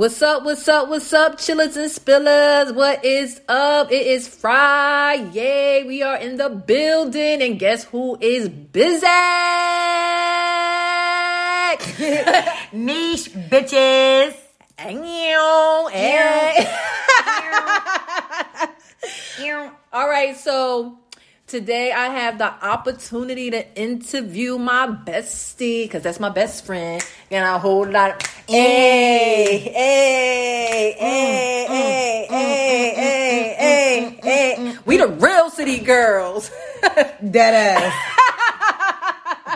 What's up? What's up? What's up, chillers and spillers? What is up? It is Friday. Yay, we are in the building, and guess who is busy? Niche bitches. And you. And... All right, so Today I have the opportunity to interview my bestie, because that's my best friend, and a whole lot of hey, hey, hey, hey, hey, hey, hey, We the real city girls. Dead ass.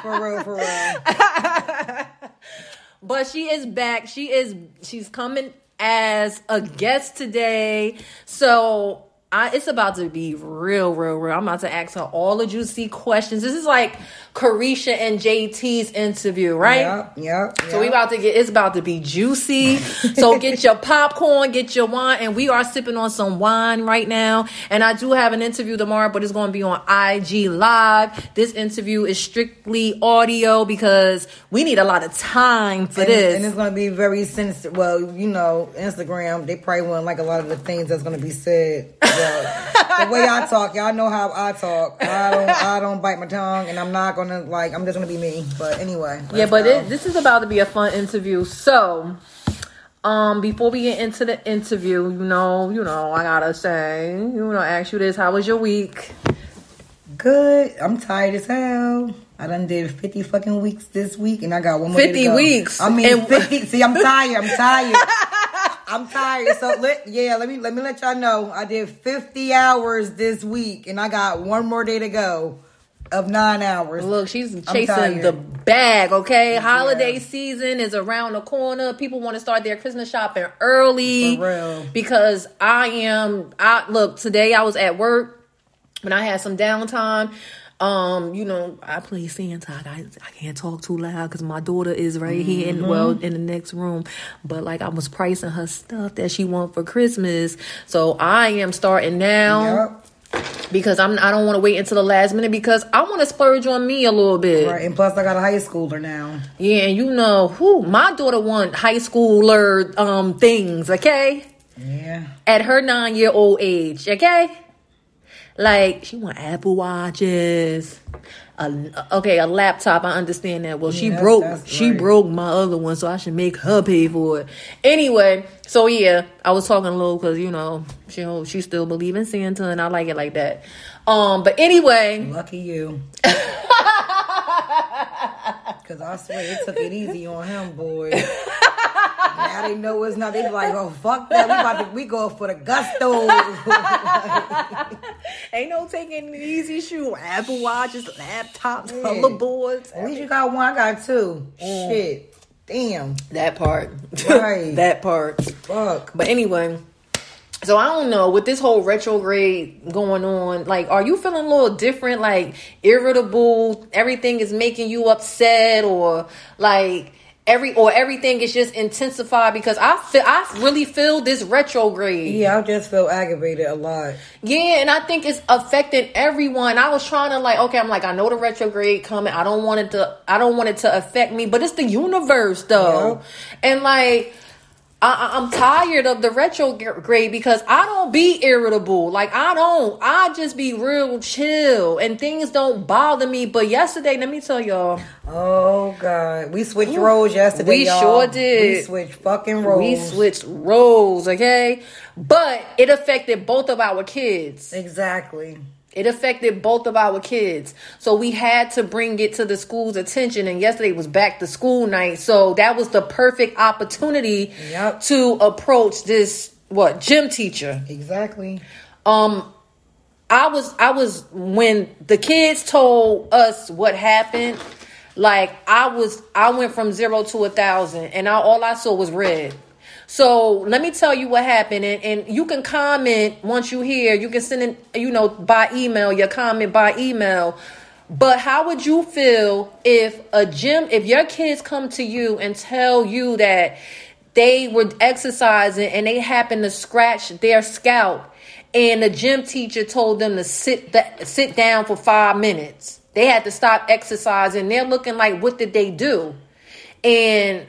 for real, for real. but she is back. She is she's coming as a guest today. So I, it's about to be real, real, real. I'm about to ask her all the juicy questions. This is like Caresha and JT's interview, right? Yep, yep. So we about to get it's about to be juicy. so get your popcorn, get your wine, and we are sipping on some wine right now. And I do have an interview tomorrow, but it's going to be on IG Live. This interview is strictly audio because we need a lot of time for and, this. And it's going to be very sensitive. Well, you know, Instagram, they probably won't like a lot of the things that's going to be said. the way I talk, y'all know how I talk. I don't, I don't bite my tongue, and I'm not gonna like. I'm just gonna be me. But anyway, yeah. But it, this is about to be a fun interview. So, um, before we get into the interview, you know, you know, I gotta say, you know, ask you this: How was your week? Good. I'm tired as hell. I done did 50 fucking weeks this week, and I got one more. 50 weeks. I mean, and- 50. See, I'm tired. I'm tired. I'm tired. So let yeah, let me let me let y'all know. I did 50 hours this week, and I got one more day to go of nine hours. Look, she's chasing the bag. Okay, yeah. holiday season is around the corner. People want to start their Christmas shopping early. For real. Because I am. I look today. I was at work, and I had some downtime. Um, you know, I play Santa. I, I can't talk too loud because my daughter is right mm-hmm. here and well in the next room. But like I was pricing her stuff that she want for Christmas, so I am starting now. Yep because I'm I don't want to wait until the last minute because I want to splurge on me a little bit. Right, and plus I got a high schooler now. Yeah, and you know who my daughter want high schooler um things, okay? Yeah. At her nine year old age, okay? Like she want Apple watches. A, okay, a laptop. I understand that. Well, she yes, broke. She right. broke my other one, so I should make her pay for it. Anyway, so yeah, I was talking a little because you know she she still believe in Santa, and I like it like that. Um, but anyway, lucky you. Because I swear it took it easy on him, boy. now they know it's not. They like, oh fuck that. We about to we go for the gusto. Ain't no taking easy shoe. Apple watches, laptops, yeah. boards. At least you got one. I got two. Mm. Shit. Damn. That part. Right. that part. Fuck. But anyway. So I don't know with this whole retrograde going on. Like, are you feeling a little different? Like irritable? Everything is making you upset, or like every or everything is just intensified because I feel I really feel this retrograde. Yeah, I just feel aggravated a lot. Yeah, and I think it's affecting everyone. I was trying to like, okay, I'm like, I know the retrograde coming. I don't want it to I don't want it to affect me, but it's the universe though. And like I, am tired of the retrograde because I don't be irritable. Like I don't. I just be real chill and things don't bother me. But yesterday, let me tell y'all. Oh God, we switched roles yesterday. We y'all. sure did. We switched fucking roles. We switched roles. Okay, but it affected both of our kids. Exactly. It affected both of our kids. So we had to bring it to the school's attention. And yesterday was back to school night. So that was the perfect opportunity yep. to approach this what gym teacher. Exactly. Um I was I was when the kids told us what happened, like I was I went from zero to a thousand and I, all I saw was red. So let me tell you what happened, and, and you can comment once you hear. You can send it, you know, by email your comment by email. But how would you feel if a gym, if your kids come to you and tell you that they were exercising and they happened to scratch their scalp, and the gym teacher told them to sit th- sit down for five minutes? They had to stop exercising. They're looking like, what did they do? And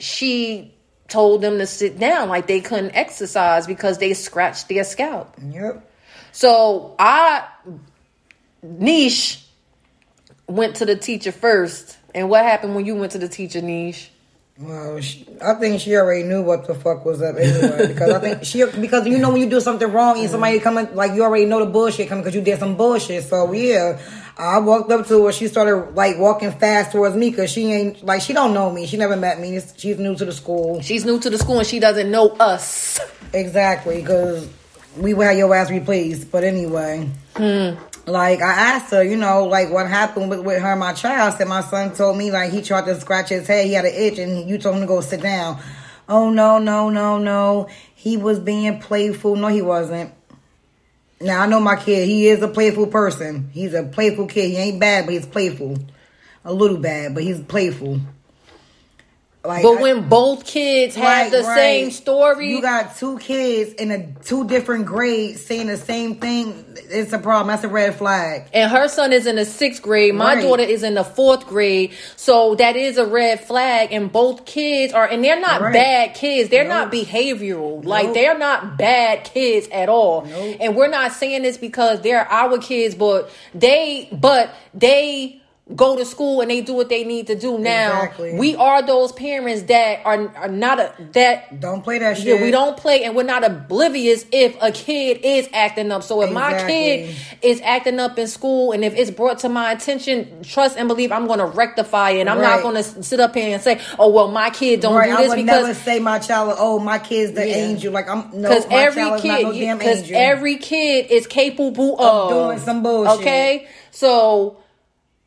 she told them to sit down, like they couldn't exercise because they scratched their scalp. Yep. So I niche went to the teacher first. And what happened when you went to the teacher niche? Well, she, I think she already knew what the fuck was up anyway. Because I think she, because you know when you do something wrong and somebody coming, like you already know the bullshit coming because you did some bullshit. So yeah, I walked up to her. She started like walking fast towards me because she ain't like she don't know me. She never met me. She's new to the school. She's new to the school and she doesn't know us. Exactly, because we will have your ass replaced. But anyway. Hmm. Like I asked her, you know, like what happened with, with her and my child. I said my son told me like he tried to scratch his head, he had an itch, and you told him to go sit down. Oh no, no, no, no. He was being playful. No, he wasn't. Now I know my kid. He is a playful person. He's a playful kid. He ain't bad, but he's playful. A little bad, but he's playful. Like, but when I, both kids have the right. same story, you got two kids in a two different grades saying the same thing. It's a problem. That's a red flag. And her son is in the sixth grade. My right. daughter is in the fourth grade. So that is a red flag. And both kids are, and they're not right. bad kids. They're nope. not behavioral. Nope. Like they're not bad kids at all. Nope. And we're not saying this because they're our kids, but they, but they go to school and they do what they need to do now. Exactly. We are those parents that are, are not a that don't play that shit. Yeah, we don't play and we're not oblivious if a kid is acting up. So if exactly. my kid is acting up in school and if it's brought to my attention, trust and believe I'm going to rectify it. I'm right. not going to sit up here and say, "Oh well, my kid don't right. do this." I would because never say my child, "Oh, my kid's the yeah. angel." Like I'm no, because every kid, because no every kid is capable of, of doing some bullshit. Okay, so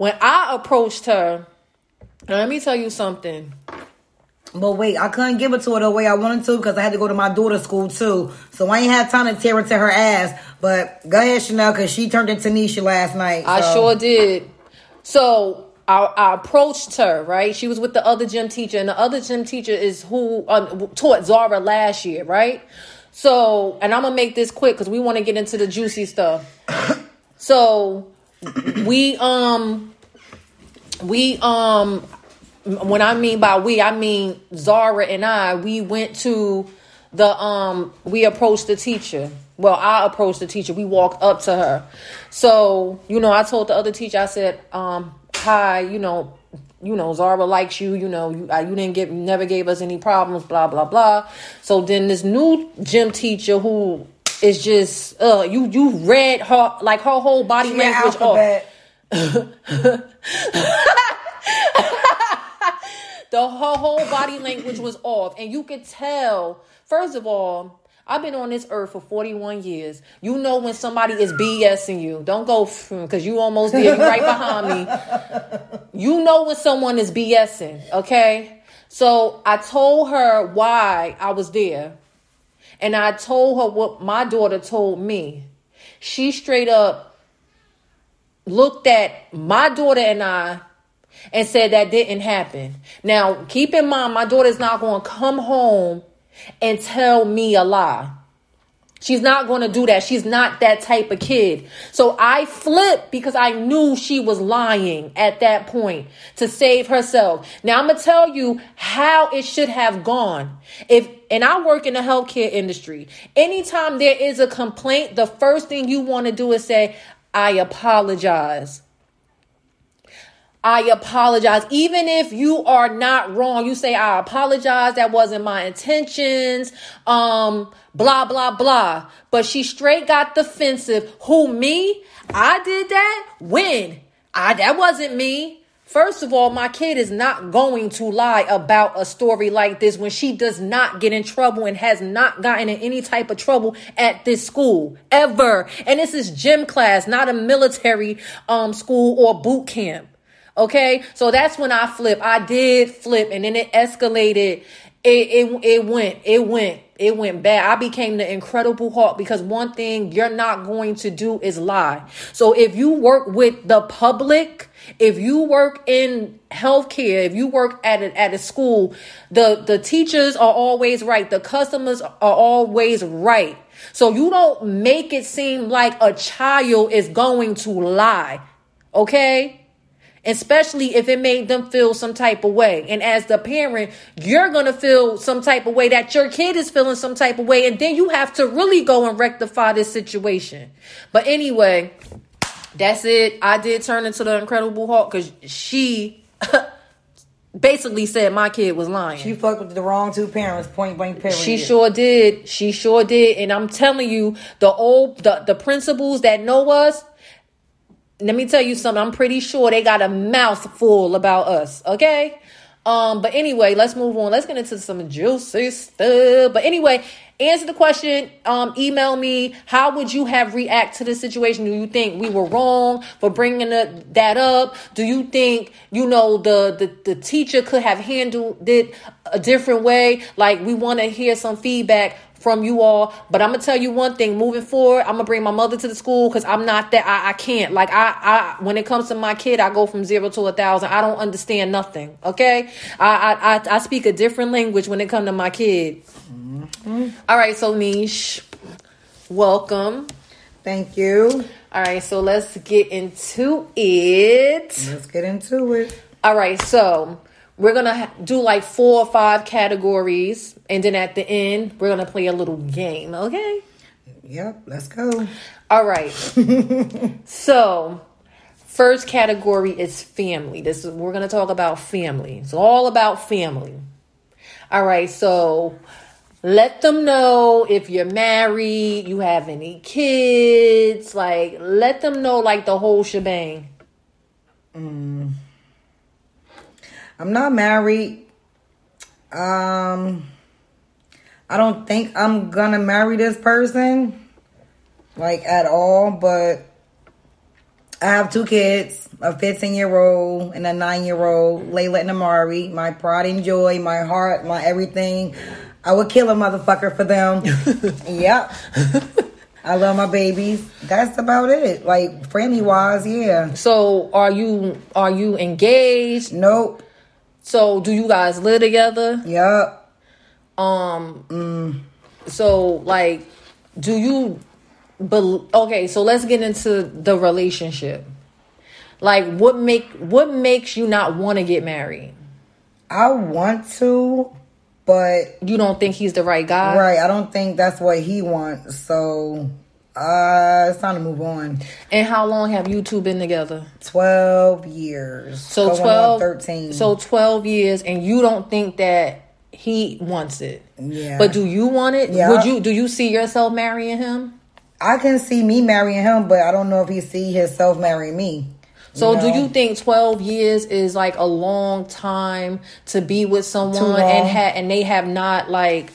when I approached her, let me tell you something. But wait, I couldn't give it to her the way I wanted to because I had to go to my daughter's school too. So I ain't had time to tear into her ass. But go ahead, Chanel, because she turned into Nisha last night. So. I sure did. So I, I, approached her, right? She was with the other gym teacher, and the other gym teacher is who um, taught Zara last year, right? So, and I'm gonna make this quick because we want to get into the juicy stuff. so, we um we um when I mean by we, I mean Zara and I, we went to the um we approached the teacher. Well, I approached the teacher. We walked up to her. So, you know, I told the other teacher, I said, um, hi, you know, you know, Zara likes you, you know, you, you didn't get, never gave us any problems, blah, blah, blah. So then this new gym teacher who is just, uh, you, you read her, like her whole body she language off. the whole, whole body language was off. And you could tell, first of all, I've been on this earth for 41 years. You know when somebody is BSing you. Don't go because you almost did. You right behind me. You know when someone is BSing, okay? So I told her why I was there. And I told her what my daughter told me. She straight up looked at my daughter and I and said that didn't happen. Now, keep in mind, my daughter's not going to come home and tell me a lie. She's not going to do that. She's not that type of kid. So I flipped because I knew she was lying at that point to save herself. Now I'm going to tell you how it should have gone. If and I work in the healthcare industry. Anytime there is a complaint, the first thing you want to do is say, I apologize. I apologize. Even if you are not wrong, you say, I apologize. That wasn't my intentions. Um, blah, blah, blah. But she straight got defensive. Who, me? I did that? When? I, that wasn't me. First of all, my kid is not going to lie about a story like this when she does not get in trouble and has not gotten in any type of trouble at this school ever. And this is gym class, not a military um school or boot camp. Okay? So that's when I flip. I did flip and then it escalated. It it it went. It went it went bad. I became the incredible Hulk because one thing you're not going to do is lie. So if you work with the public, if you work in healthcare, if you work at a, at a school, the, the teachers are always right. The customers are always right. So you don't make it seem like a child is going to lie. Okay? Especially if it made them feel some type of way. And as the parent, you're going to feel some type of way that your kid is feeling some type of way. And then you have to really go and rectify this situation. But anyway, that's it. I did turn into the Incredible Hulk because she basically said my kid was lying. She fucked with the wrong two parents, point blank period. She sure did. She sure did. And I'm telling you, the old the, the principals that know us, let me tell you something. I'm pretty sure they got a mouth full about us. Okay. Um, but anyway, let's move on. Let's get into some juicy stuff. But anyway, answer the question. Um, email me. How would you have react to the situation? Do you think we were wrong for bringing that up? Do you think you know the, the the teacher could have handled it a different way? Like we want to hear some feedback from you all. But I'm gonna tell you one thing: moving forward, I'm gonna bring my mother to the school because I'm not that. I, I can't. Like I, I, when it comes to my kid, I go from zero to a thousand. I don't understand nothing. Okay, I, I, I, I speak a different language when it comes to my kid. Mm-hmm. All right, so Niche, welcome. Thank you. All right, so let's get into it. Let's get into it. All right, so we're gonna do like four or five categories, and then at the end, we're gonna play a little game. Okay? Yep. Let's go. All right. so, first category is family. This is we're gonna talk about family. It's all about family. All right. So. Let them know if you're married, you have any kids. Like, let them know, like, the whole shebang. Mm. I'm not married. Um, I don't think I'm gonna marry this person, like at all. But I have two kids, a 15 year old and a nine year old, Layla and Amari. My pride and joy, my heart, my everything. I would kill a motherfucker for them. yep. I love my babies. That's about it. Like family wise, yeah. So are you are you engaged? Nope. So do you guys live together? Yep. Um. Mm. So like, do you? Be- okay. So let's get into the relationship. Like, what make what makes you not want to get married? I want to, but you don't think he's the right guy. Right. I don't think that's what he wants. So uh, it's time to move on. And how long have you two been together? Twelve years. So Going 12, 13. So twelve years, and you don't think that he wants it. Yeah. But do you want it? Yeah. Would you? Do you see yourself marrying him? I can see me marrying him, but I don't know if he see himself marrying me. So, you know? do you think twelve years is like a long time to be with someone and ha- and they have not like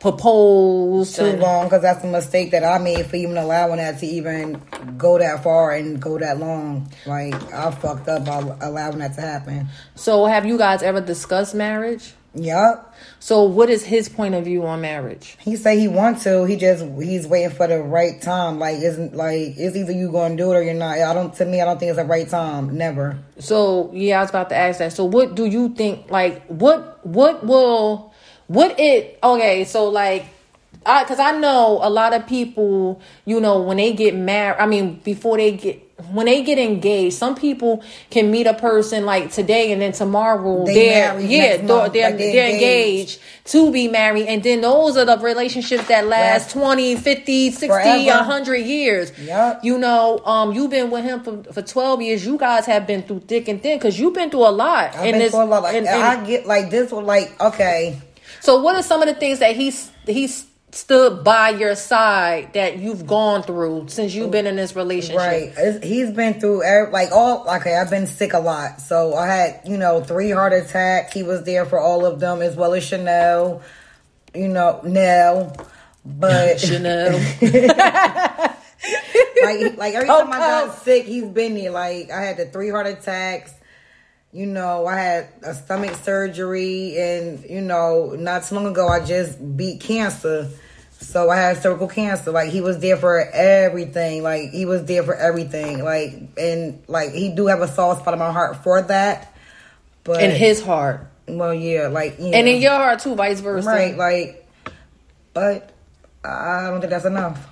proposed too long? Because that's a mistake that I made for even allowing that to even go that far and go that long. Like I fucked up by allowing that to happen. So, have you guys ever discussed marriage? Yep. So what is his point of view on marriage? He say he wants to. He just he's waiting for the right time. Like isn't like it's either you going to do it or you're not. I don't. To me, I don't think it's the right time. Never. So yeah, I was about to ask that. So what do you think? Like what what will what it? Okay, so like I because I, know a lot of people, you know, when they get married, I mean, before they get when they get engaged, some people can meet a person like today and then tomorrow they are yeah they're, they're, like they're, they're engaged. engaged. to be married and then those are the relationships that last, last 20 50 60 forever. 100 years yep. you know um you've been with him for, for 12 years you guys have been through thick and thin because you've been through a lot I've been this, through a lot like, and, and, I get like this was like okay so what are some of the things that he's he's stood by your side that you've gone through since you've been in this relationship. Right. He's been through like all okay, I've been sick a lot. So I had, you know, three heart attacks. He was there for all of them as well as Chanel. You know, Nell. But Chanel. like like every oh, time I got sick, he's been there. Like I had the three heart attacks you know, I had a stomach surgery, and you know, not too long ago, I just beat cancer. So I had cervical cancer. Like he was there for everything. Like he was there for everything. Like and like he do have a soft spot in my heart for that. But in his heart. Well, yeah, like and know, in your heart too, vice versa. Right, like, but I don't think that's enough.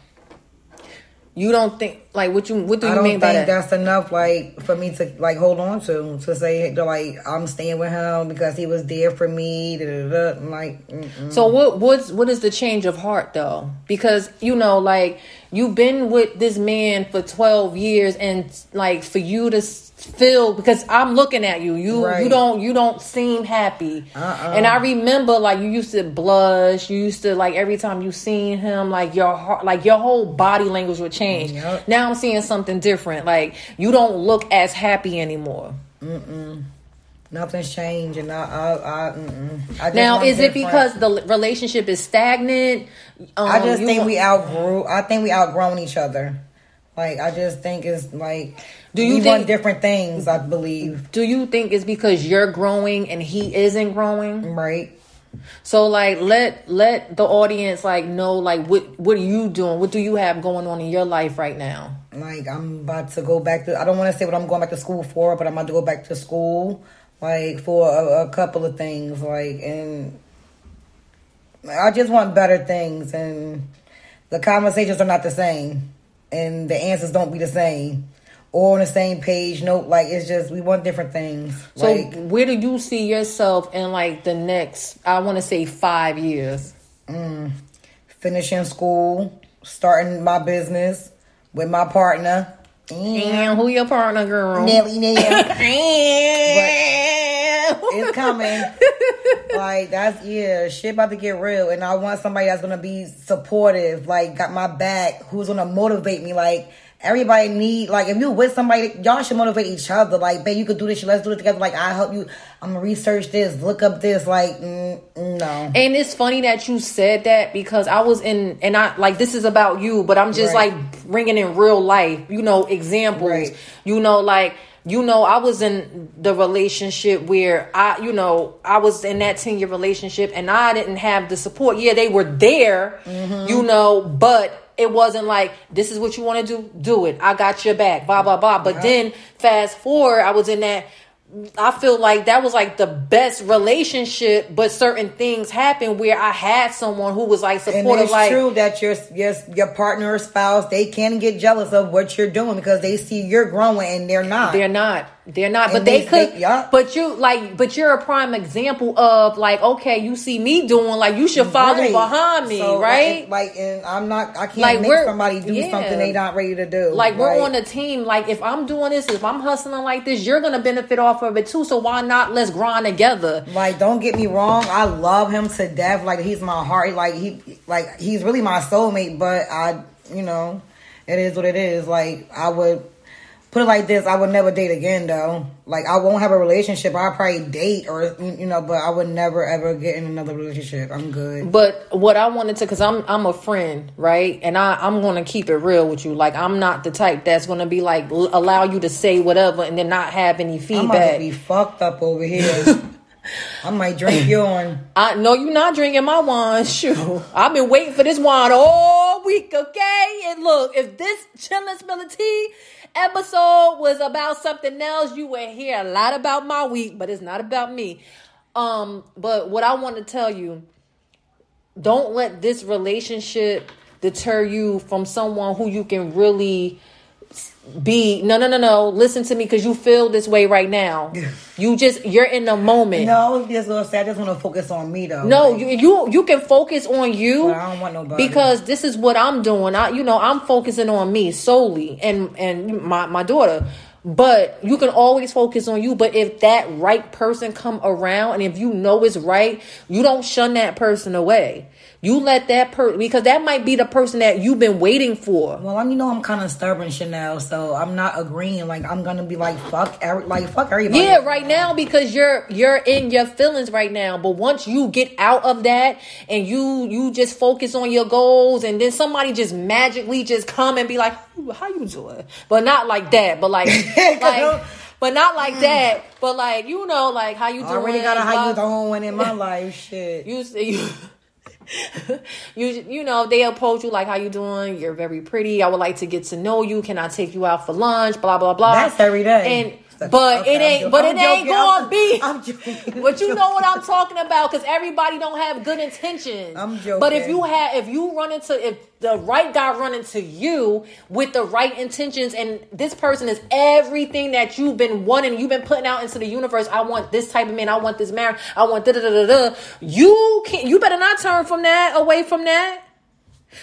You don't think like what you what do you mean by that? that's enough, like for me to like hold on to to say like I'm staying with him because he was there for me. Da, da, da. Like, mm-mm. So what what's what is the change of heart though? Because you know, like you've been with this man for twelve years, and like for you to feel because I'm looking at you, you you don't you don't seem happy. Uh-uh. And I remember like you used to blush, you used to like every time you seen him, like your heart, like your whole body language would change. Yep. Now I'm seeing something different. Like you don't look as happy anymore. nothing's changed, and I, I, I, mm-mm. I just Now, is it because the relationship is stagnant? Um, I just think want- we outgrew. I think we outgrown each other. Like I just think it's like Do you we think- want different things? I believe, Do you think it's because you're growing and he isn't growing? right? So like let let the audience like know like what what are you doing? What do you have going on in your life right now? Like I'm about to go back to. I don't want to say what I'm going back to school for, but I'm about to go back to school, like for a, a couple of things, like and I just want better things, and the conversations are not the same, and the answers don't be the same, or on the same page. No, like it's just we want different things. So like where do you see yourself in like the next I want to say 5 years? Mm, finishing school, starting my business with my partner. And And who your partner girl? Nelly. But it's coming. like that's yeah, shit about to get real, and I want somebody that's gonna be supportive, like got my back, who's gonna motivate me. Like everybody need, like if you with somebody, y'all should motivate each other. Like, babe, you could do this. Let's do it together. Like I help you. I'm gonna research this, look up this. Like mm, no, And it's funny that you said that because I was in, and I like this is about you, but I'm just Right. like bringing in real life, you know, examples. Right. You know, like you know, I was in the relationship where I, you know, I was in that ten year relationship, and I didn't have the support. Yeah, they were there, Mm-hmm. you know, but. It wasn't like this is what you want to do, do it. I got your back, blah blah blah. But Yeah. then fast forward, I was in that I feel like that was like the best relationship, but certain things happened where I had someone who was like and supportive, it's like true that your your your partner or spouse they can get jealous of what you're doing because they see you're growing and they're not. they're not, they're not, but they, they- could. they- yeah. But you like, but you're a prime example of like, okay, you see me doing, like you should follow Right. behind me, So, right? Like, like, and I'm not. I can't Like, make somebody do yeah. something they not ready to do. Like we're on a team. Like if I'm doing this, if I'm hustling like this, you're gonna benefit off of it too. So why not? Let's grind together. Like, don't get me wrong. I love him to death. Like, he's my heart. Like, he, like, he's really my soulmate. But I, you know, it is what it is. Like, I would put it like this: I would never date again, though. Like, I won't have a relationship. I'll probably date, or you know, but I would never ever get in another relationship. I'm good. But what I wanted to, because I'm I'm a friend, right? And I I'm gonna keep it real with you. Like I'm not the type that's gonna be like l- allow you to say whatever and then not have any I'm about to feedback. be fucked up over here. I might drink yours. I know you're not drinking my wine. Shoot, I've been waiting for this wine all week. Okay, and look, if this chillin' spilling tea episode was about something else, you will hear a lot about my week. But it's not about me. Um, but what I want to tell you, don't let this relationship deter you from someone who you can really be no no no no listen to me because you feel this way right now you just you're in the moment No, just gonna say I just want to focus on me though. no, Like, you you you can focus on you I don't want nobody. because this is what I'm doing. I you know I'm focusing on me solely and and my my daughter. But you can always focus on you. But if that right person come around and if you know it's right, you don't shun that person away. You let that person because that might be the person that you've been waiting for. Well, I'm, you know, I'm kind of stubborn, Chanel. So I'm not agreeing. Like I'm gonna be like fuck, every, like fuck everybody. Yeah, right now because you're you're in your feelings right now. But once you get out of that and you you just focus on your goals, and then somebody just magically just come and be like, "How you doing?" But not like that. But like, like but not like that. But like you know, like how you doing? I already got a how you doing in my life. Shit. you you you you know they approach you like how you doing? You're very pretty. I would like to get to know you. Can i take you out for lunch? Blah blah blah. That's every day. and But Okay, it ain't. But I'm it ain't gonna I'm- be. I'm joking. But you know what I'm talking about because everybody don't have good intentions. I'm joking. But if you have, if you run into, if the right guy run into you with the right intentions, and this person is everything that you've been wanting, you've been putting out into the universe. I want this type of man. I want this marriage. I want da da da da da. You can't. You better not turn from that. Away from that.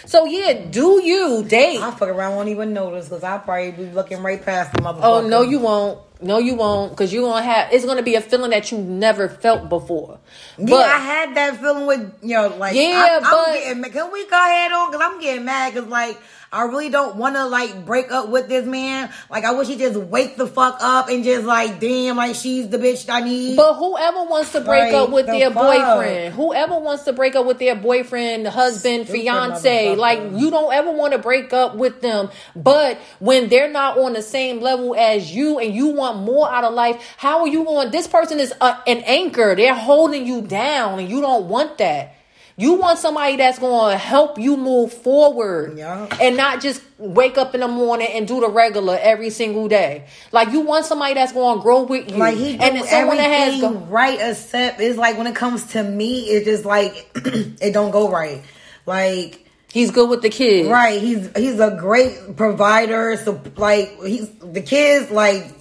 So yeah, do you date? I fuck around won't even notice because I'll probably be looking right past the motherfucker. Oh no, you won't. No, you won't, because you're gonna have. It's gonna be a feeling that you never felt before. But yeah, I had that feeling with you know, like Yeah, I, I'm but- getting, can we go ahead on? Because I'm getting mad because like I really don't want to like break up with this man. Like I wish he just wake the fuck up and just like damn, like she's the bitch I need. But whoever wants to break Like, up with the their fuck? boyfriend, whoever wants to break up with their boyfriend, husband, Stupid fiance, like you don't ever want to break up with them. But when they're not on the same level as you and you want more out of life, how are you going? This person is a, an anchor. They're holding you down and you don't want that. You want somebody that's going to help you move forward Yeah. and not just wake up in the morning and do the regular every single day. Like you want somebody that's going to grow with you. like he do and someone that has go- right except it's like when it comes to me, it's just like it don't go right. Like He's good with the kids. Right. He's he's a great provider. So like he's the kids like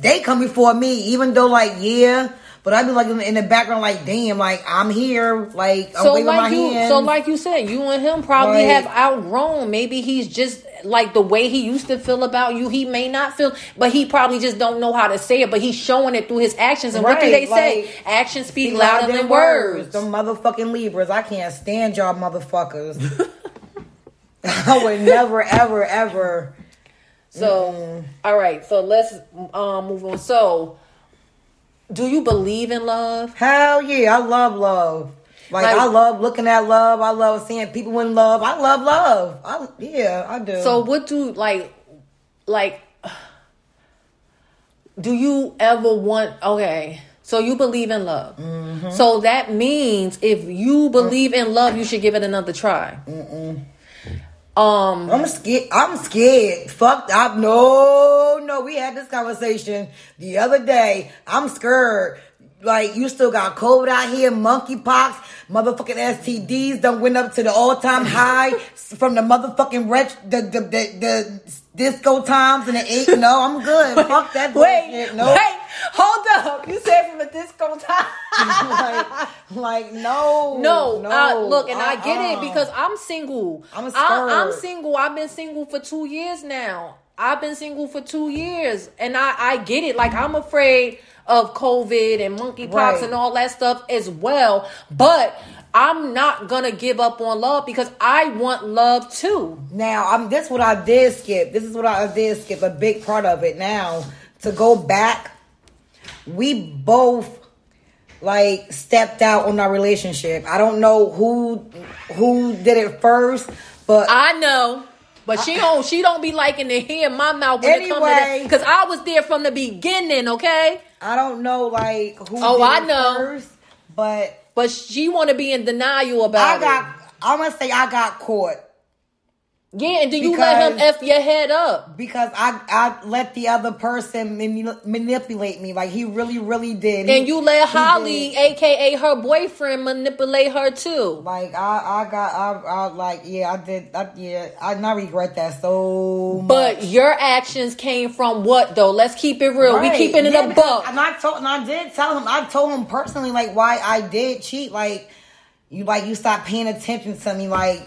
they come before me, even though like yeah. But I'd be like in the- background, like damn, like I'm here, like I'm So waving my like you, hands. so like you said, you and him probably Like- have outgrown. Maybe he's just like the way he used to feel about you. He may not feel, but he probably just don't know how to say it. But he's showing it through his actions. And what do Right, they say? like, Actions speak Speak louder than words. The motherfucking Libras, I can't stand y'all motherfuckers. I would never, ever, ever. So, all right. So let's um, move on. So, do you believe in love? Hell yeah, I love love. Like, Like- I love looking at love. I love seeing people in love. I love love. I, yeah, I do. So, what do like, like, do you ever want? Okay, so you believe in love. Mm-hmm. So that means if you believe in love, you should give it another try. Um, I'm scared. I'm scared. Fuck. I, no, no. We had this conversation the other day. I'm scared. Like you still got COVID out here, monkeypox, motherfucking STDs. Done went up to the all time high from the motherfucking ret- the, the the the disco times and the eight. No, I'm good. Fuck that wait, bullshit. No. wait, hold up. You said from the disco time. like, like no, No, no. uh, look, and I get it uh-uh. because I'm single. I'm I, am single. I've been single for two years now. I've been single for two years, and I I get it. Like I'm afraid of COVID and monkeypox Right. and all that stuff as well, but. I'm not gonna give up on love because I want love too. Now, I'm this what I did skip. This is what I did skip a big part of it. Now, to go back, we both like stepped out on our relationship. I don't know who who did it first, but I know. But she don't she don't be liking to hear my mouth when it comes to that. Anyway. Because I was there from the beginning, okay? I don't know like who Oh, did I it know. first, but But she wanna be in denial about it. I it. got I'm gonna say I got caught. Yeah, and then you let him F your head up. Because I I let the other person mani- manipulate me like he really really did, And you let Holly, aka her boyfriend, manipulate her too. Like I, I got, I, I like, yeah, I did, I, yeah, I not regret that so much. But your actions came from what though? Let's keep it real. We Right. keeping it Yeah, a buck. And I told, and I did tell him, I told him personally, like why I did cheat. Like you, like you stopped paying attention to me. Like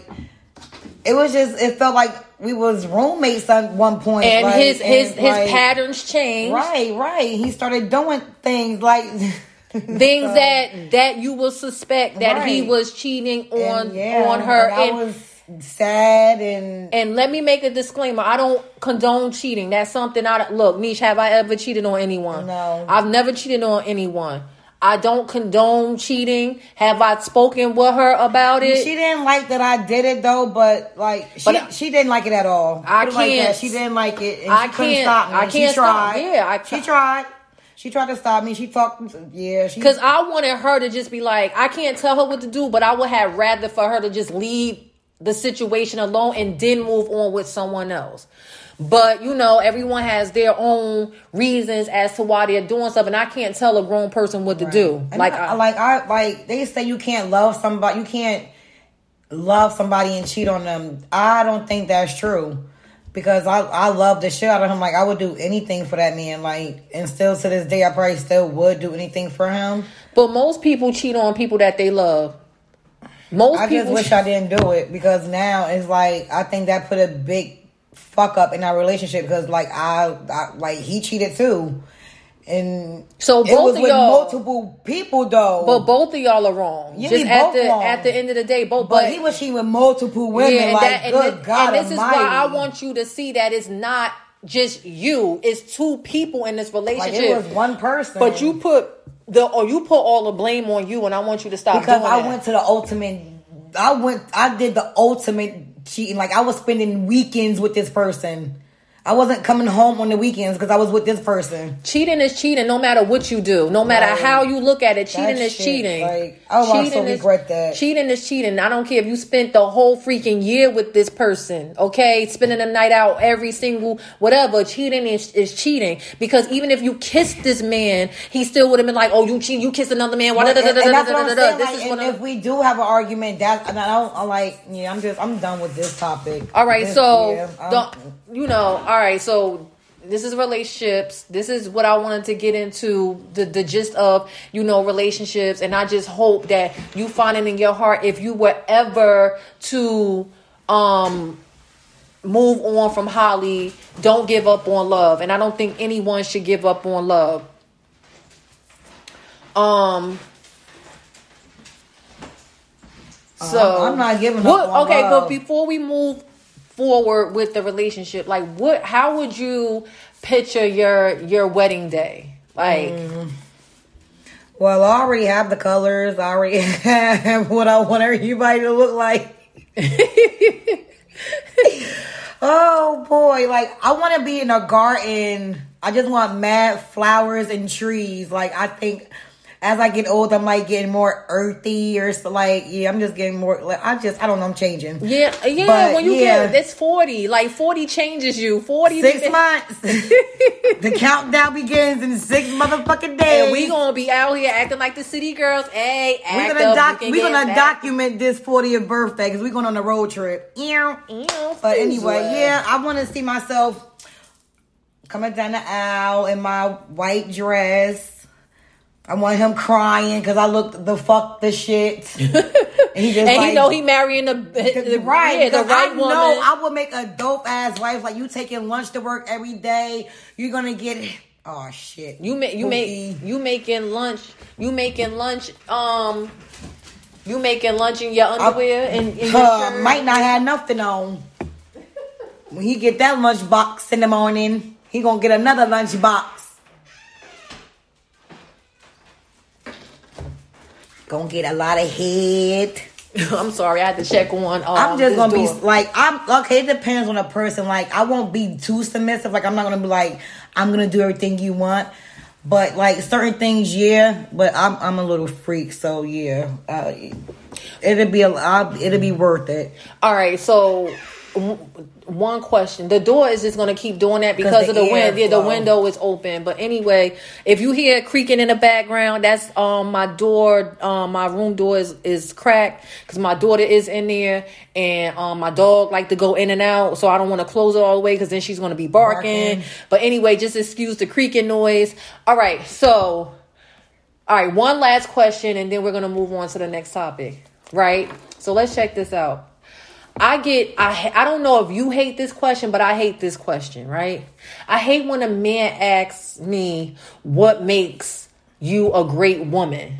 it was just, it felt like we was roommates at one point. And like, his his and, his like, patterns changed. Right, right. He started doing things like Things So- that that you will suspect that he was cheating on yeah, on her. and I And, was sad and and let me make a disclaimer. I don't condone cheating. That's something I look, Niche, have I ever cheated on anyone? No. I've never cheated on anyone. I don't condone cheating. Have I spoken with her about it? She didn't like that I did it though, but like she But she didn't like it at all. I it like can't- She didn't like it, and I she couldn't can't- stop me. I can't stop- tried. yeah, I- she tried. She tried to stop me. She talked. Yeah. Because I wanted her to just be like, I can't tell her what to do, but I would have rather for her to just leave the situation alone and then move on with someone else. But you know, everyone has their own reasons as to why they're doing stuff, and I can't tell a grown person what to right. do. And like, I, like I like they say you can't love somebody, you can't love somebody and cheat on them. I don't think that's true because I I love the shit out of him. Like I would do anything for that man. Like and still to this day, I probably still would do anything for him. But most people cheat on people that they love. Most I just wish I didn't do it because now it's like I think that put a big fuck up in our relationship because like I, I like he cheated too. And so both it was of with y'all, multiple people though. But both of y'all are wrong. Yeah, Just at the wrong. at the end of the day, both. But, but he was cheating with multiple women. Yeah, like that, good and God And this Almighty. is why I want you to see that it's not just you. It's two people in this relationship. Like it was one person. But you put the or you put all the blame on you, and I want you to stop because I that. went to the ultimate. I went. I did the ultimate cheating. Like I was spending weekends with this person. I wasn't coming home on the weekends because I was with this person. Cheating is cheating, no matter what you do, no matter right. how you look at it. Cheating is shit, cheating. Like, oh, cheating I so is, regret that. Cheating is cheating. I don't care if you spent the whole freaking year with this person. Okay, spending a night out every single whatever. Cheating is, is cheating because even if you kissed this man, he still would have been like, "Oh, you cheat, you kissed another man." Well, and, and that's what I'm saying. Like, and if we do have an argument, that I don't I'm like, yeah, I'm just I'm done with this topic. All right, this, so yeah, you know all right, so this is relationships. This is what I wanted to get into the the gist of you know relationships, and I just hope that you find it in your heart if you were ever to um move on from Holly. Don't give up on love, and I don't think anyone should give up on love. Um. So I'm not giving up. What, okay, love. but before we move forward with the relationship. Like what how would you picture your your wedding day? Like mm. well i already have the colors. I already have what i want everybody to look like. Oh boy. Like i want to be in a garden. I just want mad flowers and trees. Like i think as I get older, I'm like getting more earthy or so like yeah, I'm just getting more like I just I don't know, I'm changing. Yeah, yeah. But, when you yeah. get it's forty, like forty changes you. Forty six months. the countdown begins in six motherfucking days. And we gonna be out here acting like the city girls. Hey, we're gonna doc- we are gonna document this 40th birthday because we're going on a road trip. Ew, ew, but anyway, yeah, I want to see myself coming down the aisle in my white dress I want him crying because I looked the fuck the shit. And he just and like, you know he marrying the, the right, yeah, the right I woman. Know I would make a dope ass wife. Like you taking lunch to work every day. You're gonna get oh shit. You make you make you making lunch. You making lunch. Um, you making lunch in your underwear and in, in uh, might not have nothing on. When he get that lunch box in the morning, he gonna get another lunch box. Gonna get a lot of head. I'm sorry, I had to check on. Um, I'm just gonna door. be like, I'm okay. It depends on a person. Like, I won't be too submissive. Like, I'm not gonna be like, I'm gonna do everything you want. But like certain things, yeah. But I'm I'm a little freak, so yeah. Uh, it'll be a, I'll, it'll be worth it. All right, so one question. The door is just going to keep doing that because of the wind. Yeah, the window is open. But anyway, if you hear creaking in the background, that's um my door. Um, my room door is is cracked because my daughter is in there, and um my dog like to go in and out. So I don't want to close it all the way because then she's going to be barking. barking. But anyway, just excuse the creaking noise. All right, so. All right, one last question, and then we're gonna move on to the next topic. Right? So let's check this out. I get I I don't know if you hate this question, but I hate this question, right? I hate when a man asks me what makes you a great woman.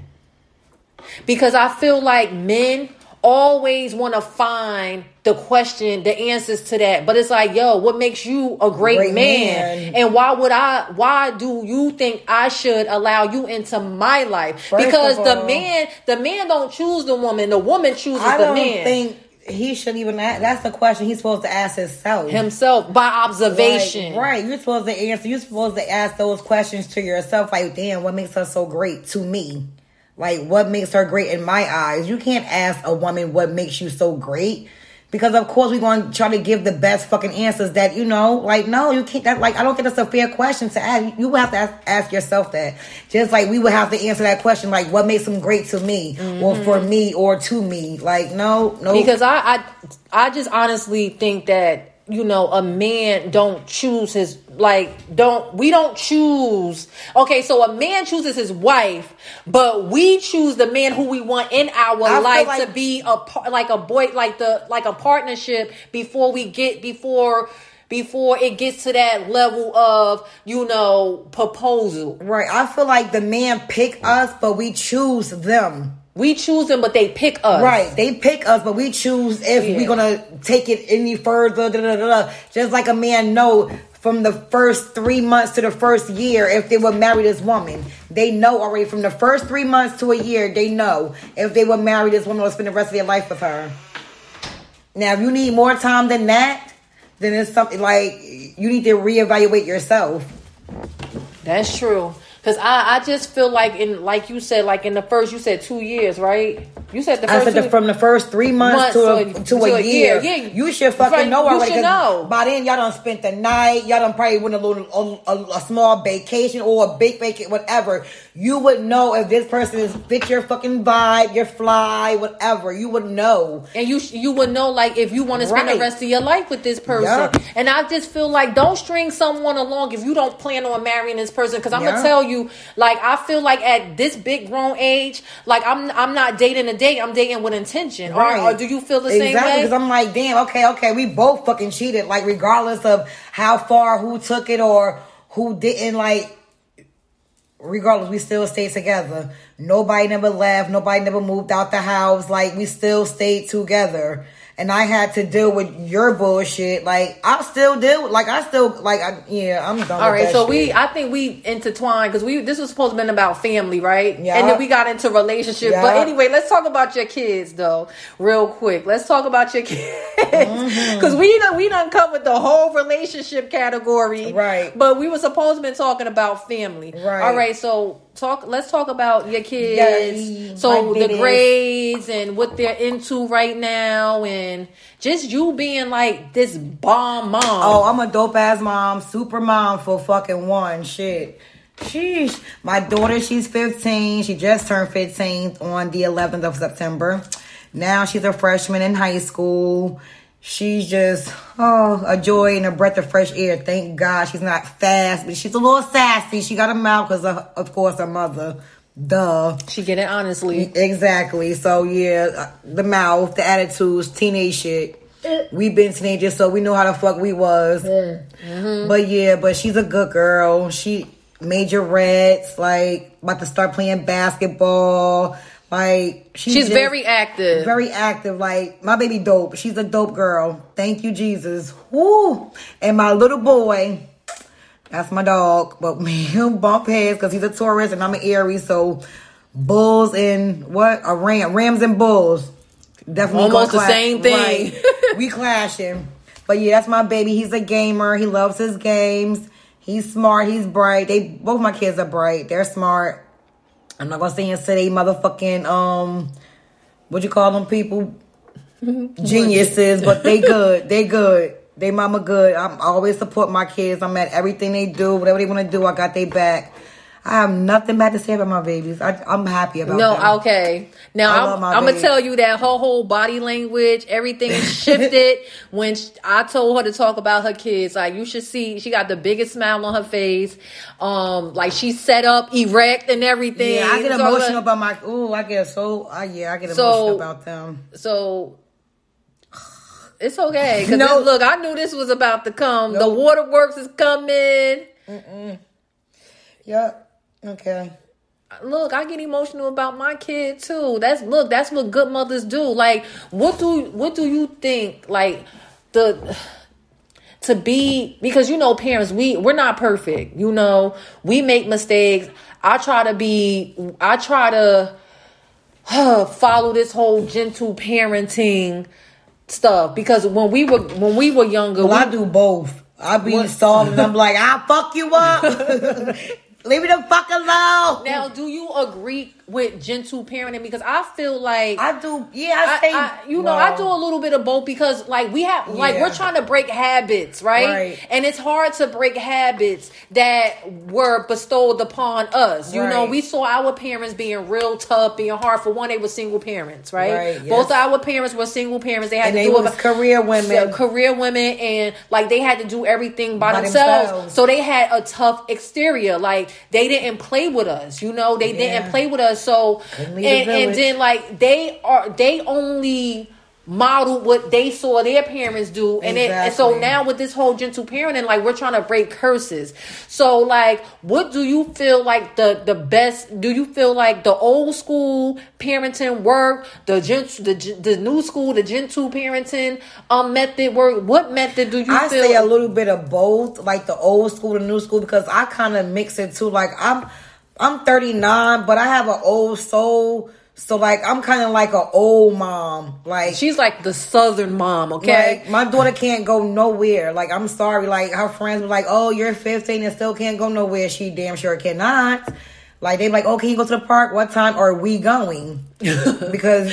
Because I feel like men always want to find the question, the answers to that. But it's like, yo, what makes you a great, great man? man? And why would I why do you think I should allow you into my life? First because the man the man don't choose the woman, the woman chooses the man. Think- he shouldn't even ask. That's the question he's supposed to ask himself. Himself by observation. Like, right. You're supposed to answer. You're supposed to ask those questions to yourself. Like, damn, what makes her so great to me? Like, what makes her great in my eyes? You can't ask a woman what makes you so great Because of course we're going to try to give the best fucking answers that you know. Like no, you can't. That like I don't think that's a fair question to ask. You would have to ask, ask yourself that. Just like we would have to answer that question, like what makes them great to me, mm-hmm. or for me, or to me. Like no, no. Because I, I, I just honestly think that you know a man don't choose his like don't we don't choose okay so a man chooses his wife but we choose the man who we want in our I life like, to be a like a boy like the like a partnership before we get before before it gets to that level of you know proposal right i feel like the man pick us but we choose them we choose them, but they pick us. Right. They pick us, but we choose if yeah. we're gonna take it any further. Da, da, da, Just like a man know from the first three months to the first year if they would marry this woman. They know already from the first three months to a year, they know if they would marry this woman or spend the rest of their life with her. Now, if you need more time than that, then it's something like you need to reevaluate yourself. That's true. Cause I, I just feel like in like you said like in the first you said two years right you said the first I said the, from the first three months, months to, a, to, to, a, a year. year. Yeah, you should fucking right. know already. You know. By then, y'all done spent the night. Y'all done probably went a little a, a, small vacation or a big vacation, whatever. You would know if this person is fit your fucking vibe, your fly, whatever. You would know, and you you would know like if you want to spend right. the rest of your life with this person. Yep. And I just feel like don't string someone along if you don't plan on marrying this person. Because I'm yep. gonna tell you, like I feel like at this big grown age, like I'm I'm not dating a date, I'm dating with intention. Right. Or, or do you feel the exactly, same way? Exactly, because I'm like, damn, okay, okay, we both fucking cheated. Like, regardless of how far, who took it, or who didn't, like, regardless, we still stayed together. Nobody never left. Nobody never moved out the house. Like, we still stayed together and I had to deal with your bullshit, like I still deal like I still like I, yeah I'm done. All right, so shit. we I think we intertwined because we this was supposed to be about family, right? Yeah, and then we got into relationship. Yep. But anyway, let's talk about your kids though, real quick. Let's talk about your kids because mm-hmm. we done we done covered the whole relationship category, right? But we were supposed to be talking about family, right? All right, so talk let's talk about your kids yes, so the grades and what they're into right now and just you being like this bomb mom oh i'm a dope ass mom super mom for fucking one shit Sheesh. My daughter, she's 15. She just turned 15 on the 11th of September. Now she's a freshman in high school. She's just oh a joy and a breath of fresh air. Thank God she's not fast, but she's a little sassy. She got a mouth because of, of course her mother. Duh. She get it honestly. Exactly. So yeah, uh, the mouth, the attitudes, teenage shit. We've been teenagers, so we know how the fuck we was. Mm-hmm. But yeah, but she's a good girl. She major reds, like about to start playing basketball. Like she's, she's very active. Very active. Like my baby dope. She's a dope girl. Thank you, Jesus. Woo. And my little boy, that's my dog. But me him bump heads because he's a Taurus and I'm an Aries. So bulls and what? A ram rams and bulls. Definitely almost the same thing. Right. we clashing. But yeah, that's my baby. He's a gamer. He loves his games. He's smart. He's bright. They both my kids are bright. They're smart I'm not gonna say and say they motherfucking um what you call them people geniuses, but they good. They good. They mama good. I'm I always support my kids. I'm at everything they do, whatever they want to do. I got their back. I have nothing bad to say about my babies. I, am happy about. It. No, them. okay. Now I'm, I'm gonna tell you that her whole body language, everything shifted when she, I told her to talk about her kids. Like you should see, she got the biggest smile on her face. Um, like she's set up, erect, and everything. Yeah, I get so emotional about my. Ooh, I get so. Uh, yeah, I get so, emotional about them. So it's okay. Cause no. look, I knew this was about to come. Nope. The waterworks is coming. Mm-mm. Yep. Okay. Look, I get emotional about my kid too. That's look, that's what good mothers do. Like, what do what do you think? Like the to be because you know parents we we're not perfect you know we make mistakes i try to be i try to uh, follow this whole gentle parenting stuff because when we were when we were younger well, we, i do both i be soft and i'm like i'll fuck you up Leave me the fuck alone. Now, do you agree? With gentle parenting because I feel like I do. Yeah, I, I, say, I- you know, I do a little bit of both because, like, we have, like, Yeah. we're trying to break habits, right? Right. And it's hard to break habits that were bestowed upon us. You know, we saw our parents being real tough, being hard. For one, they were single parents, right? Right, yes. Both our parents were single parents. They had And to they do about- career women. career women, and like they had to do everything by, By themselves. themselves. So they had a tough exterior. Like they didn't play with us. You know, they Yeah. didn't play with us. So and, and then like they are they only model what they saw their parents do. And, it, and so now with this whole gentle parenting like we're trying to break curses. So like what do you feel like the the best do you feel like the old school parenting work the gent the, the new school the gentle parenting um method work? What method do you I feel say a little bit of both, like the old school and new school, because I kind of mix it too. Like I'm, I'm 39, but I have an old soul, so like I'm kind of like an old mom. Like she's like the southern mom okay Like my daughter can't go nowhere. Like I'm sorry. Like her friends were like, "Oh, you're 15 and still can't go nowhere." She damn sure cannot. Like they be like, "Oh, can you go to the park? What time are we going?" because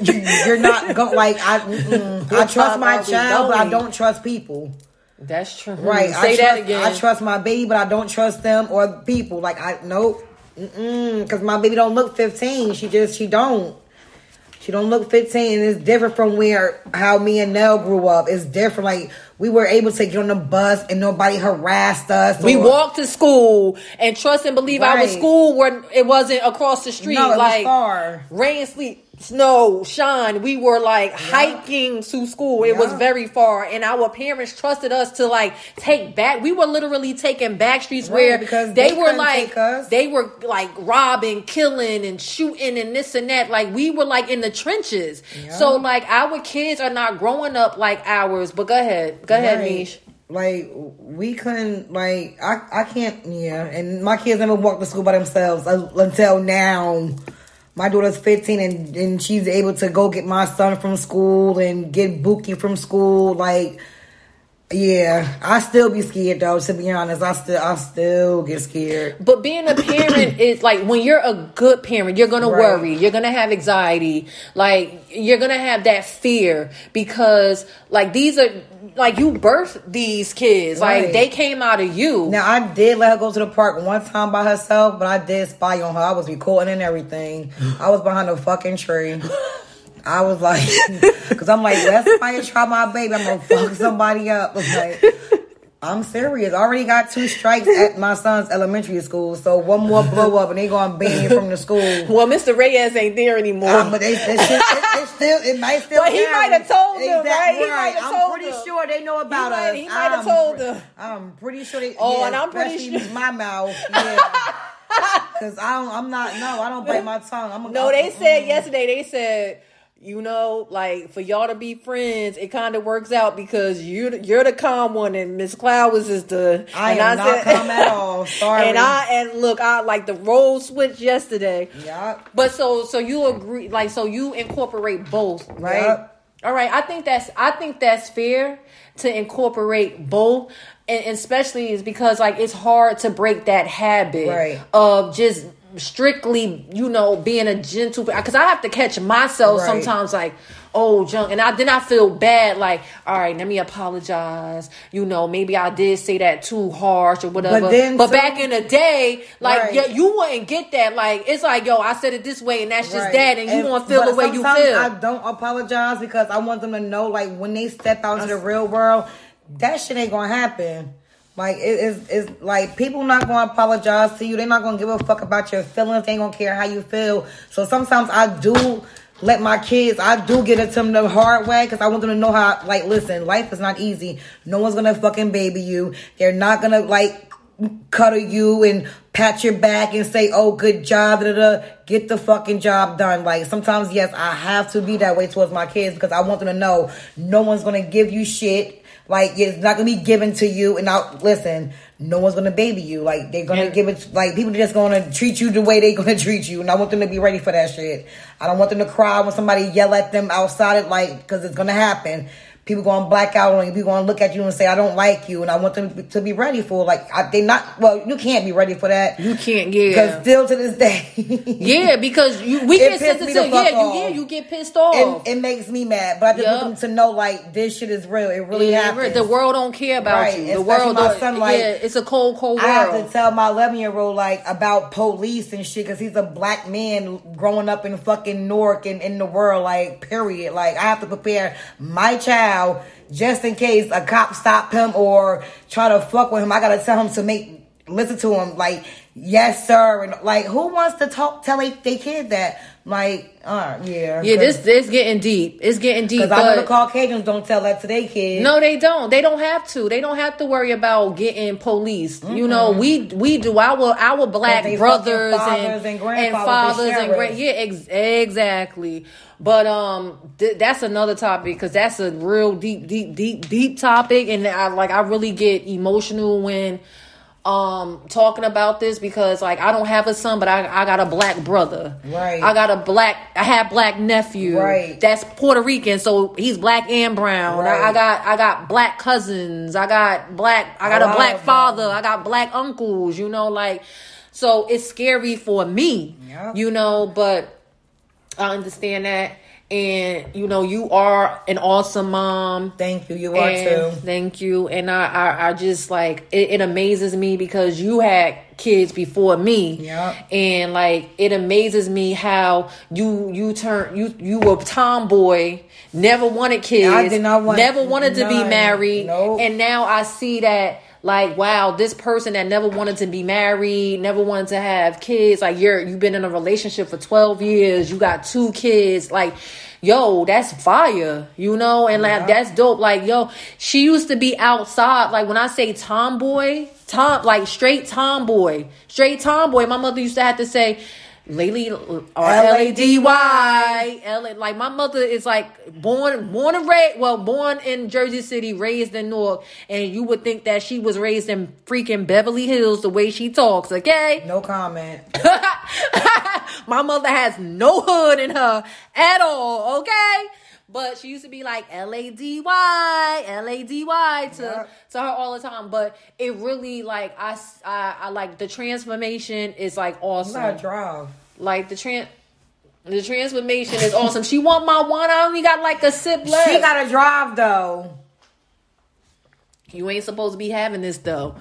you, you're not going. Like I. I trust my child, but I don't trust people. That's true Right? say I that trust, again I trust my baby, but I don't trust them or people. Like I nope, because my baby don't look 15. She just she don't. She don't look 15 and it's different from where how me and Nell grew up. It's different. Like we were able to get on the bus and nobody harassed us. We or- walked to school and trust and believe our Right. school where it wasn't across the street. No, it was like far. rain, sleet, snow, shine. We were like hiking to school. It was very far, and our parents trusted us to like take back. We were literally taking back streets Right, where because they, they were like they were like robbing, killing, and shooting, and this and that. Like we were like in the trenches. Yeah. So like our kids are not growing up like ours. But go ahead, go ahead, Right. Niche. Like we couldn't like I I can't yeah, and my kids never walked to school by themselves uh, until now. My daughter's 15 and, and she's able to go get my son from school and get Buki from school. Like, yeah, I still be scared though. To be honest, I still I still get scared. But being a parent is like when you're a good parent, you're gonna Right. worry, you're gonna have anxiety, like you're gonna have that fear because like these are like you birthed these kids, like they came out of you. Now I did let her go to the park one time by herself, but I did spy on her. I was recording and everything. I was behind a fucking tree. I was like, because I'm like, let somebody try my baby. I'm gonna fuck somebody up. Like, I'm serious. I already got two strikes at my son's elementary school, so one more blow up and they gonna ban me from the school. well, Mr. Reyes ain't there anymore. Um, but they, they, shit, it, still, it might still. Be. But he might have told them, Exactly right? He might have I'm pretty them. sure they know about might- us. he might have told pre- them. I'm pretty sure they. Oh, yeah, and I'm pretty sure- my mouth. Yeah. Cause I don't, I'm not. No, I don't bite my tongue. I'm. no, I'm- they said mm. yesterday. They said. You know, like for y'all to be friends, it kind of works out because you you're the calm one and Miss Cloud was is the. I and am not calm at all. Sorry. And I and look, I like the role switch yesterday. Yeah. But so so you agree like so you incorporate both, right? Yup. All right. I think that's I think that's fair to incorporate both. And and especially is because like it's hard to break that habit Right. of just strictly, you know, being a gentle because I have to catch myself Right. sometimes like, oh junk and I then I feel bad, like, all right, let me apologize. You know, maybe I did say that too harsh or whatever. But, then too- back in the day, like Right. yeah, you wouldn't get that. Like it's like, yo, I said it this way and that's just Right. that, and you want to feel the way you feel. I don't apologize because I want them to know, like, when they step out into the real world, that shit ain't gonna happen. Like it is, it's like people not gonna apologize to you. They're not gonna give a fuck about your feelings. They ain't gonna care how you feel. So sometimes I do let my kids. I do get it to them the hard way because I want them to know how. Like, listen, life is not easy. No one's gonna fucking baby you. They're not gonna like cuddle you and pat your back and say, "Oh, good job." Da, da, da. Get the fucking job done. Like sometimes, yes, I have to be that way towards my kids because I want them to know no one's gonna give you shit. Like it's not gonna be given to you. And now, listen, no one's gonna baby you. Like they're gonna And- give it. Like people are just gonna treat you the way they're gonna treat you. And I want them to be ready for that shit. I don't want them to cry when somebody yell at them outside. It like because it's gonna happen. People going to black out on you. People going to look at you and say, "I don't like you," and I want them to be ready for. Like I, they not. Well, you can't be ready for that. You can't. Yeah. Because still to this day. yeah, because you we get sensitive. Yeah, you yeah you get pissed off. It, it makes me mad, but I just Yup. want them to know like this shit is real. It really Yeah, happens. the world don't care about Right, you. The especially world my don't. son, like, yeah, it's a cold, cold I have world. to tell my 11 year old like about police and shit because he's a black man growing up in fucking Newark and in the world. Like, period. Like, I have to prepare my child just in case a cop stop him or try to fuck with him. I gotta tell him to make listen to him. Like, yes sir, and like, who wants to talk tell they, they kid that? Like, uh, yeah, yeah, this this getting deep. It's getting deep. because I know the Caucasians don't tell that to their kids. no, they don't. They don't have to. They don't have to worry about getting police. You know, we we do our our black brothers and fathers and and fathers and grand. Yeah, ex- exactly. But um, th- that's another topic because that's a real deep, deep, deep, deep topic, and I like I really get emotional when um talking about this because like I don't have a son but I, I got a black brother. Right. I got a black I have black nephew Right. that's Puerto Rican so he's black and brown. I, I got I got black cousins. I got black I got A a, black father. I got black uncles you know like so it's scary for me Yep. you know but I understand that and you know you are an awesome mom Thank you. You are too. Thank you. And I, I, I just like it, it amazes me because you had kids before me. Yep. And like it amazes me how you you turn you you were tomboy, never wanted kids, I did not want never wanted to be married. Nope. And now I see that like wow, this person that never wanted to be married, never wanted to have kids, like you're you've been in a relationship for 12 years, you got two kids, like yo, that's fire, you know, and like Yeah. that's dope. Like, yo, she used to be outside. Like when I say tomboy, tom like straight tomboy, straight tomboy. My mother used to have to say. Lady or uh, L A D Y L A like my mother is like born born and raised well born in Jersey City raised in Newark and you would think that she was raised in freaking Beverly Hills the way she talks okay No comment. my mother has no hood in her at all, okay? But she used to be like L A D Y, L A D Y to Yeah. to her all the time. But it really like I I like the transformation is like awesome. drive. Like the tran the transformation is awesome. She want my one. I only got like a sip left. She gotta drive though. You ain't supposed to be having this though.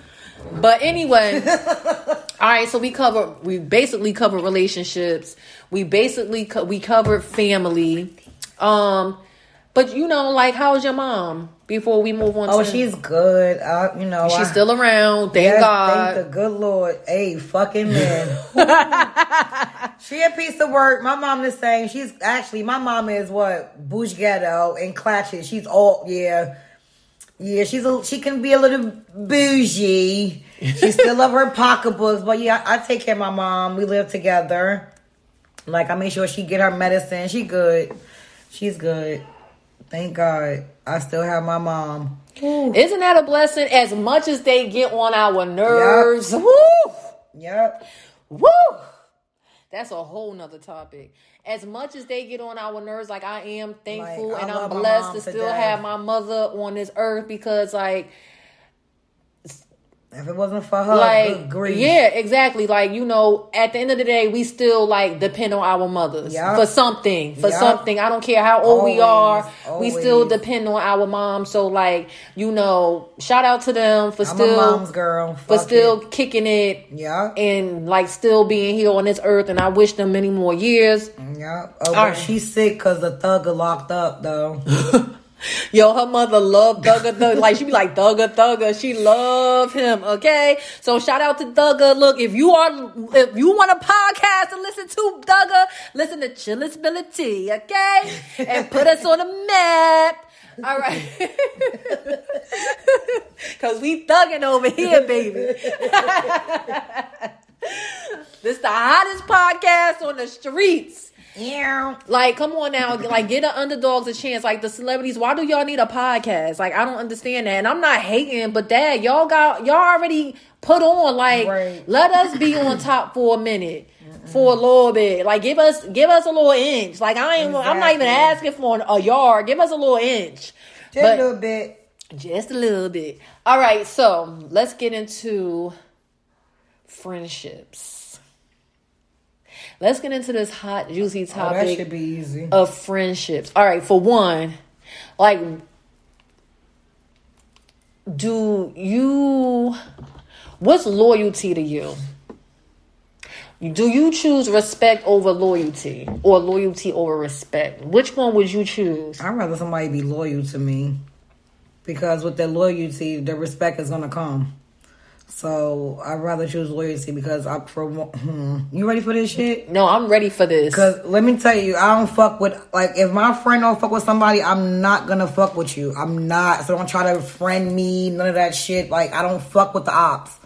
But anyway, all right. So we cover. We basically cover relationships. We basically co- we covered family. Um, but you know, like, how's your mom? Before we move on, Oh, to she's good. Uh, you know, she's I- still around. Thank God. Thank the good Lord. Hey, fucking man. she a piece of work. My mom the same. She's actually my mom is what Bush Ghetto and Clatchet. She's all yeah, yeah. She's a she can be a little bougie. She still love her pocketbooks, but yeah, I, I take care of my mom. We live together. Like I make sure she get her medicine. She good. She's good. Thank God. I still have my mom. Isn't that a blessing? As much as they get on our nerves, woo, Yep. woo. That's a whole nother topic. As much as they get on our nerves, like I am thankful Like, I and I'm blessed to still death. have my mother on this earth because, like, If it wasn't for her, like good grief. yeah exactly like you know at the end of the day we still like depend on our mothers Yup. for something for Yup. something i don't care how old we are Always, we still depend on our mom so like you know shout out to them for I'm still a mom's girl. for still it. kicking it Yeah. and like still being here on this earth and i wish them many more years Yeah. Oh, but Alright. she's sick because the thugger locked up though. Yo, her mother loved Thugger Thugger. Like she be like Thugger Thugger. She love him. Okay, so shout out to Thugger. Look, if you are if you want a podcast to listen to Thugger, listen to Chillability. Okay, and put us on the map. All right, because we thugging over here, baby. this the hottest podcast on the streets. Yeah. Like, come on now, like get the underdogs a chance. Like the celebrities, why do y'all need a podcast? Like, I don't understand that. And I'm not hating, but dad, y'all got y'all already put on. Like, Right. let us be on top for a minute. For a little bit, like give us give us a little inch. Like I ain't, I'm not even asking for a yard. Give us a little inch. Just But- a little bit. Just a little bit. All right, so let's get into friendships. Let's get into this hot, juicy Oh, topic should be easy. of friendships. All right, for one, like, do you, what's loyalty to you? Do you choose respect over loyalty or loyalty over respect? Which one would you choose? I'd rather somebody be loyal to me because with their loyalty, the respect is gonna come. So I'd rather choose loyalty because I for hmm. you ready for this shit? No, I'm ready for this. Cause let me tell you, I don't fuck with like if my friend don't fuck with somebody, I'm not gonna fuck with you. I'm not. So don't try to friend me. None of that shit. Like I don't fuck with the ops.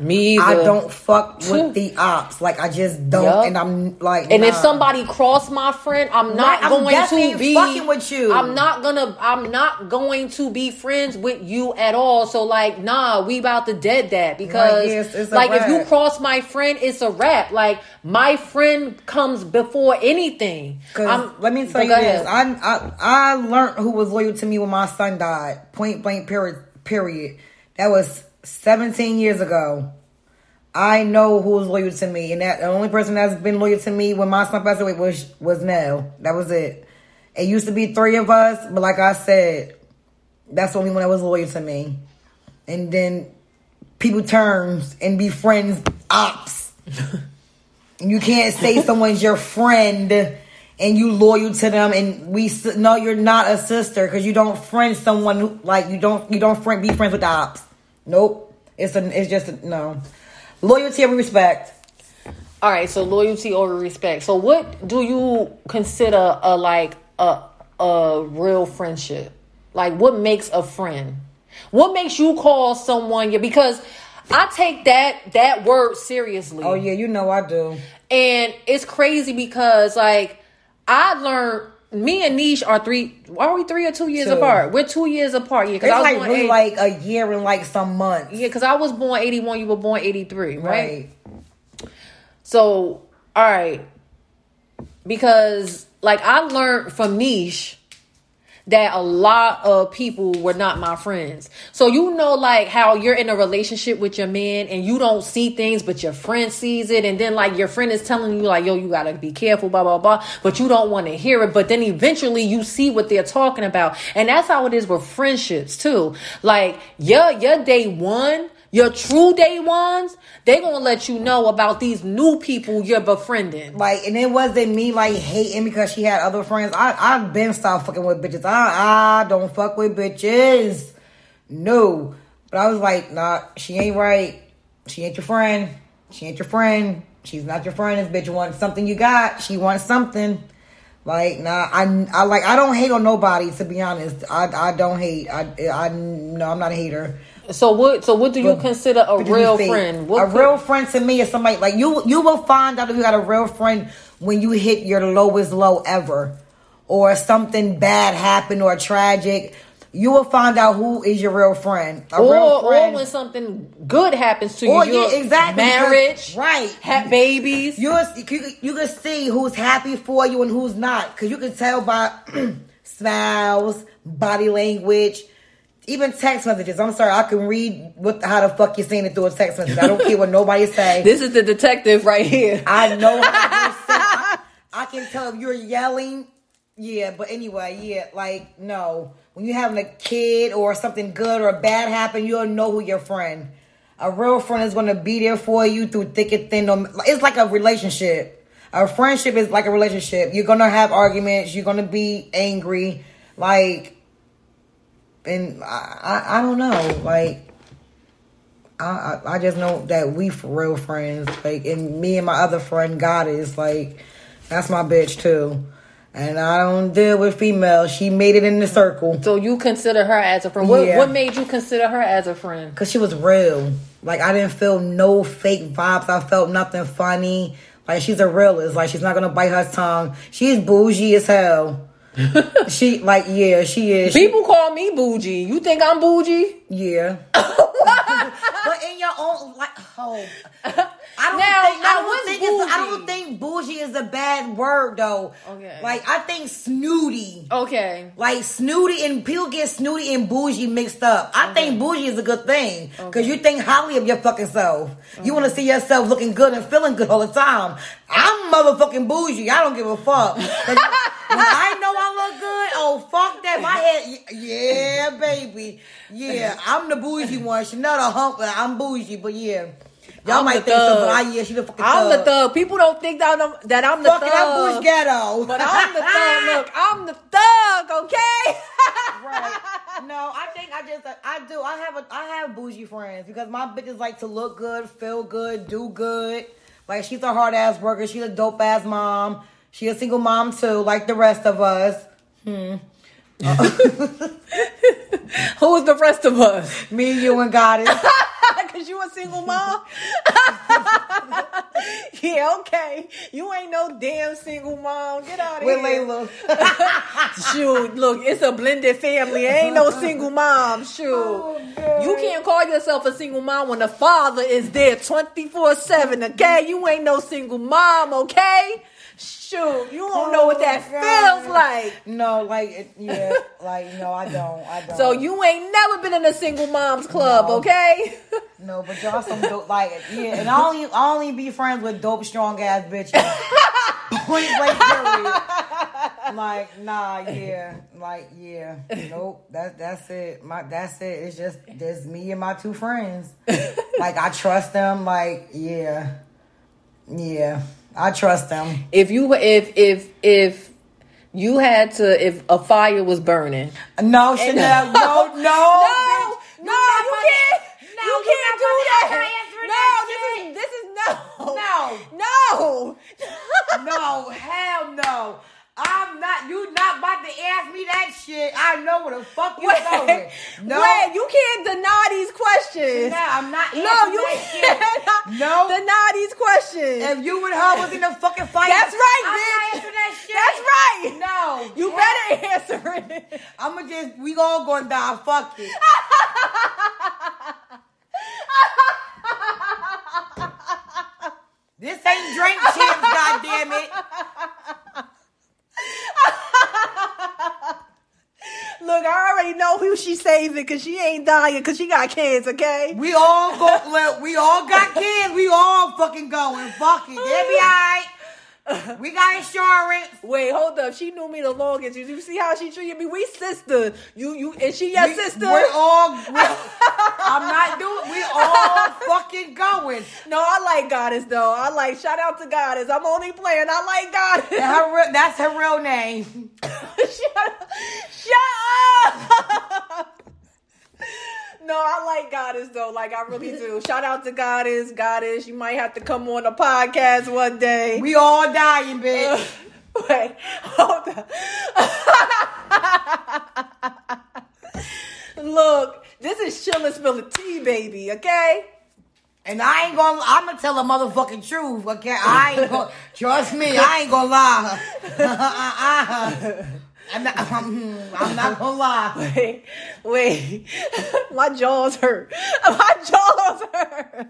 Me I don't fuck with the ops. Like I just don't. Yup. And I'm like, And if somebody cross my friend, I'm not Right, I'm going to be fucking with you. I'm not gonna. I'm not going to be friends with you at all. So like, nah, we about to dead that because Right, yes, it's like if you cross my friend, it's a wrap. Like my friend comes before anything. let me tell you this. I, I I learned who was loyal to me when my son died. Point blank. Period. Period. That was 17 years ago. I know who was loyal to me, and that the only person that's been loyal to me when my son passed away was was Nell. That was it. It used to be three of us, but like I said, that's the only one that was loyal to me. And then people turns and be friends ops. You can't say someone's your friend and you loyal to them, and we no, you're not a sister because you don't friend someone who, like you don't you don't friend be friends with the ops. Nope, it's a it's just a, no loyalty and respect. All right, so loyalty over respect. So what do you consider a like a a real friendship? Like what makes a friend? What makes you call someone your because I take that that word seriously. Oh yeah, you know I do. And it's crazy because like I learned me and Niche are three are we three or two years Two. apart? We're two years apart, yeah. Because I was like born really eight- like a year and like some months, yeah, because I was born eighty one, you were born eighty three, right? right? So, all right. Because like I learned from Niche that a lot of people were not my friends. So you know like how you're in a relationship with your man and you don't see things but your friend sees it and then like your friend is telling you like yo you got to be careful blah blah blah but you don't want to hear it but then eventually you see what they're talking about. And that's how it is with friendships too. Like your your day 1 your true day ones, they gonna let you know about these new people you're befriending. Like, and it wasn't me like hating because she had other friends. I I've been stopped fucking with bitches. I I don't fuck with bitches. No, but I was like, nah, she ain't right. She ain't your friend. She ain't your friend. She's not your friend. This bitch wants something you got. She wants something. Like, nah, I, I like, I don't hate on nobody. To be honest, I, I don't hate. I, I, no, I'm not a hater. So what? So what do you But- consider a But to be real friend? a could- real friend to me is somebody like you. You will find out if you got a real friend when you hit your lowest low ever, or something bad happened or tragic. You will find out who is your real friend. A or, real or friend. when something good happens to you, Or, you're yeah, exactly, marriage, right. have babies. you you you can see who's happy for you and who's not because you can tell by smiles, body language, even text messages. I'm sorry, I can read what how the fuck you're saying it through a text message. I don't care what nobody say. This is the detective right here. I know how you say. I, I can tell if you're yelling. Yeah, but anyway, yeah, like no. When you're having a kid or something good or bad happen, you'll know who your friend. A real friend is gonna be there for you through thick and thin. It's like a relationship. A friendship is like a relationship. You're gonna have arguments. You're gonna be angry. Like, and I, I, I don't know. Like, I, I just know that we for real friends. Like, and me and my other friend, Goddess, like, that's my bitch too. And I don't deal with females. She made it in the circle So you consider her as a friend. What, Yeah. what made you consider her as a friend? because she was real. Like, I didn't feel no fake vibes. I felt nothing funny. Like, she's a realist. Like, she's not gonna bite her tongue. She's bougie as hell. she like yeah, she is. She- People call me bougie. You think I'm bougie? yeah. but in your own like oh I don't Now- think now I don't think it's, I bougie? don't think bougie is a bad word though. Okay. Like I think snooty. Okay. Like snooty and people get snooty and bougie mixed up. I think bougie is a good thing because you think highly of your fucking self. You want to see yourself looking good and feeling good all the time. I'm motherfucking bougie. I don't give a fuck. I know I look good, oh fuck that. My head, yeah, baby, yeah. I'm the bougie one. She not a hump, but I'm bougie. But yeah, y'all I'm might think so, but I yeah, she the fucking I'm thug. the thug. People don't think that I'm, that I'm the Fucking thug. bush ghetto. But I'm the thug. Look, I'm the thug. Okay. right. No, I think I just I do. I have a I have bougie friends because my bitches like to look good, feel good, do good. Like she's a hard ass worker. She's a dope ass mom. She a single mom too, like the rest of us. Hmm. Who's the rest of us? Me, you, and Goddess. Cause you a single mom. yeah. Okay. You ain't no damn single mom. Get out of With here. Layla. Shoot, look, it's a blended family. Ain't no single mom. Shoot. Oh, God. You can't call yourself a single mom when the father is there 24 7, okay? You ain't no single mom, okay? Shoot, you don't know what that Oh, God. feels like. No, like it, yeah, like no, I don't. I don't. So you ain't never been in a single moms club, No. okay? No, but y'all some dope like yeah, and I only I only be friends with dope strong ass bitches. Point blank period. Like nah, yeah, like yeah, nope. That that's it. My that's it. It's just there's me and my two friends. Like I trust them. Like yeah, yeah, I trust them. if you if if if you had to if a fire was burning. No, Chanel. No, no, no, bitch. no, not you can't. No, you can't do that. No, that this is this is no, No. no. No, hell no. I'm not. You not about to ask me that shit. I know where the fuck you going. Wait, No, wait, you can't deny these questions. no, I'm not. No, you shit. No. deny these questions. If you and her was in a fucking fight, That's right, I'm bitch. not answering that shit. That's right. No, you hell- better answer it. I'ma just. We all gonna die. Fuck it. this ain't drink champs. goddamn it. Look, I already know who she saving because she ain't dying because she got kids, okay? We all go. We all got kids. We all fucking going. Fuck it. They'll be. We got insurance. Wait, hold up. She knew me the longest. Did you see how she treated me? We sister. You, you, and she your We- sister. We're all. We're, I'm not doing. We all fucking going. no, I like Goddess though. I like. Shout out to Goddess. I'm only playing. I like Goddess. Her that's her real name. shut, up. shut up. No, I like Goddess though. Like I really do. Shout out to Goddess. Goddess, you might have to come on a podcast one day. We all dying, bitch. Uh, wait, hold up. Look, this is chillin' spilling tea, baby. Okay. And I ain't gonna. I'm gonna tell the motherfucking truth. Okay, I ain't gonna. Trust me, I ain't gonna lie. Uh, uh, I'm not. I'm, I'm not gonna lie. Wait, wait. My jaws hurt. My jaws hurt.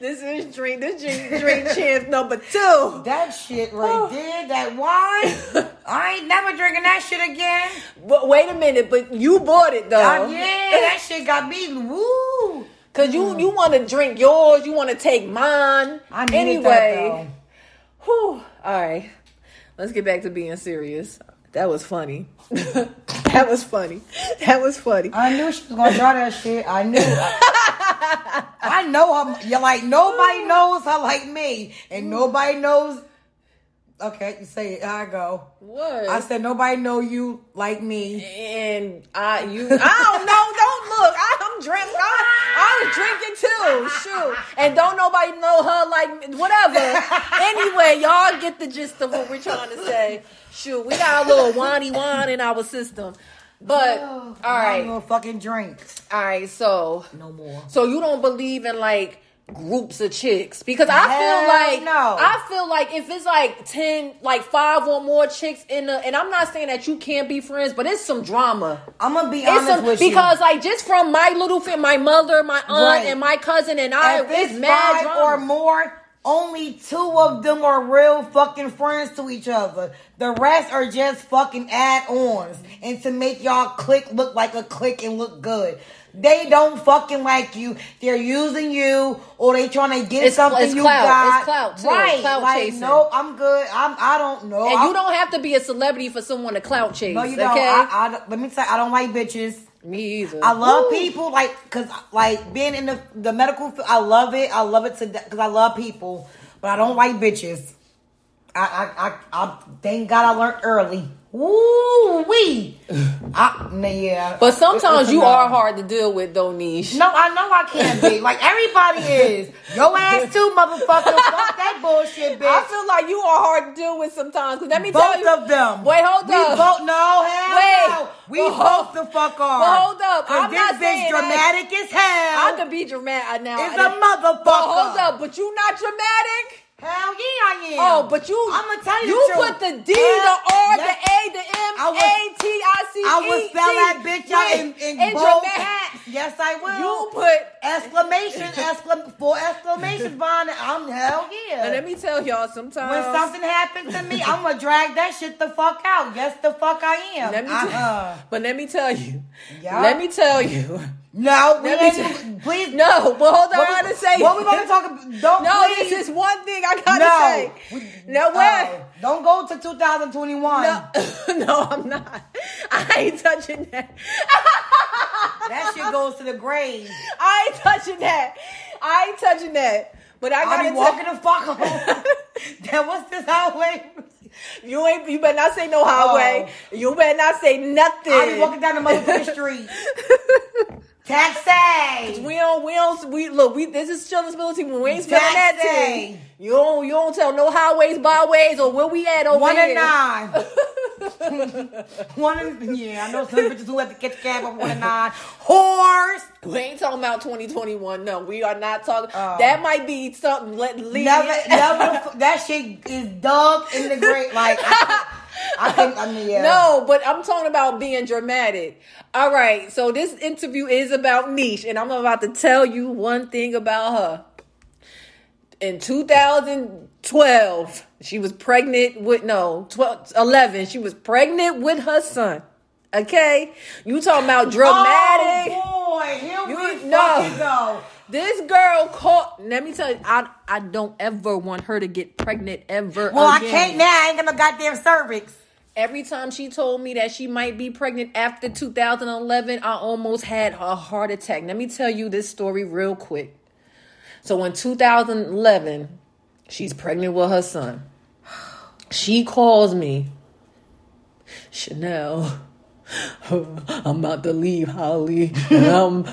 this is drink. This drink, drink champs number two. That shit right there, that wine. I ain't never drinking that shit again. But wait a minute. But you bought it though. Uh, yeah, that shit got me. Woo. Cause you you want to drink yours. You want to take mine. I needed anyway. that Whew. All right. Let's get back to being serious. That was funny. that was funny. That was funny. I knew she was gonna draw that shit. I knew. I, know her. You're like nobody knows her like me, and nobody knows. Okay, you say it. I go. What? I said nobody know you like me. and I you I don't know. Don't look. I, I'm. I, I was drinking too. Shoot. And don't nobody know her like. Whatever. anyway, y'all get the gist of what we're trying to say. Shoot, we got a little whiny wine in our system. But oh, all I right, fucking drink all right. So no more. So you don't believe in like groups of chicks because I Hell feel like no. I feel like if it's like ten, like five or more chicks in the, and I'm not saying that you can't be friends, but it's some drama. I'm gonna be It's honest some, with because you. Because like just from my little family, my mother, my aunt, Right. and my cousin and I, if it's it's mad five drama. or more, only two of them are real fucking friends to each other. The rest are just fucking add-ons and to make y'all click look like a click and look good. They don't fucking like you. They're using you, or they trying to get It's something it's you clout. got. It's clout, too. right? Clout like, chasing. nope, I'm good. I'm. I don't know. and I'm- you don't have to be a celebrity for someone to clout chase. No, you don't. Okay, I, I, let me tell you, I don't like bitches. me either. I love Woo. people like because like being in the the medical. field, I love it. I love it to because I love people, but I don't like bitches. I I I, I thank God I learned early. Woo wee. I ah, yeah. But sometimes you are hard to deal with, though, Niche. No, I know I can't be. Like everybody is. Your ass too, motherfucker. Fuck that bullshit, bitch. I feel like you are hard to deal with sometimes. Cause let me both tell you, Both of them. Wait, hold we up. We both, no, hell Wait. no. We Well, both the fuck are. well, hold up. 'Cause I'm this not bitch saying that. dramatic as hell. I could be dramatic now. It's a motherfucker. But hold up, but you not dramatic. Hell yeah, I am. Oh, but you. I'ma tell you You the truth. put the D, the R, the A, the M, I A, T, I, C, I E, would spell that bitch out in, in bold caps. Yes, I will. You put. exclamation, exclam, four exclamations behind it. I'm hell yeah. And let me tell y'all, sometimes when something happens to me, I'm gonna drag that shit the fuck out. Yes, the fuck I am. Let me uh-uh. tell, but let me tell you. Let me tell you. No, we ain't, tell- please. No, but hold on. I we- gotta say. What we gonna talk about? Don't No, please. this is one thing I gotta no. say. We- No, what? oh, don't go to 2021. No, no, I'm not. I ain't touching that. That shit goes to the grave. I ain't touching that. I ain't touching that. But I gotta be tell- walking the fuck home. then what's this highway? You ain't. You better not say no highway. Oh. You better not say nothing. I'll be walking down the motherfucking street. Taxi. We don't. We don't. We look. We this is children's ability. We ain't spelling that tea. You don't. You don't tell no highways, byways, or where we at over One here. and nine. one and yeah, I know some bitches who have to catch cab on one and nine. Horse. We ain't talking about 2021. No, we are not talking. Oh. that might be something. Let leave. Never, never. That shit is dug in the grave. Like I, I think. I mean, yeah. No, but I'm talking about being dramatic. All right, so this interview is about Niche, and I'm about to tell you one thing about her. In 2012, she was pregnant with no 12, 11. She was pregnant with her son. Okay, you talking about oh, dramatic? Oh boy, here You- we no. fucking go. This girl caught. Let me tell you, I I don't ever want her to get pregnant ever. Well, I can't now. I ain't got no goddamn cervix. Every time she told me that she might be pregnant after 2011, I almost had a heart attack. Let me tell you this story real quick. So in 2011, she's pregnant with her son. She calls me, Chanel. I'm about to leave Holly. I'm,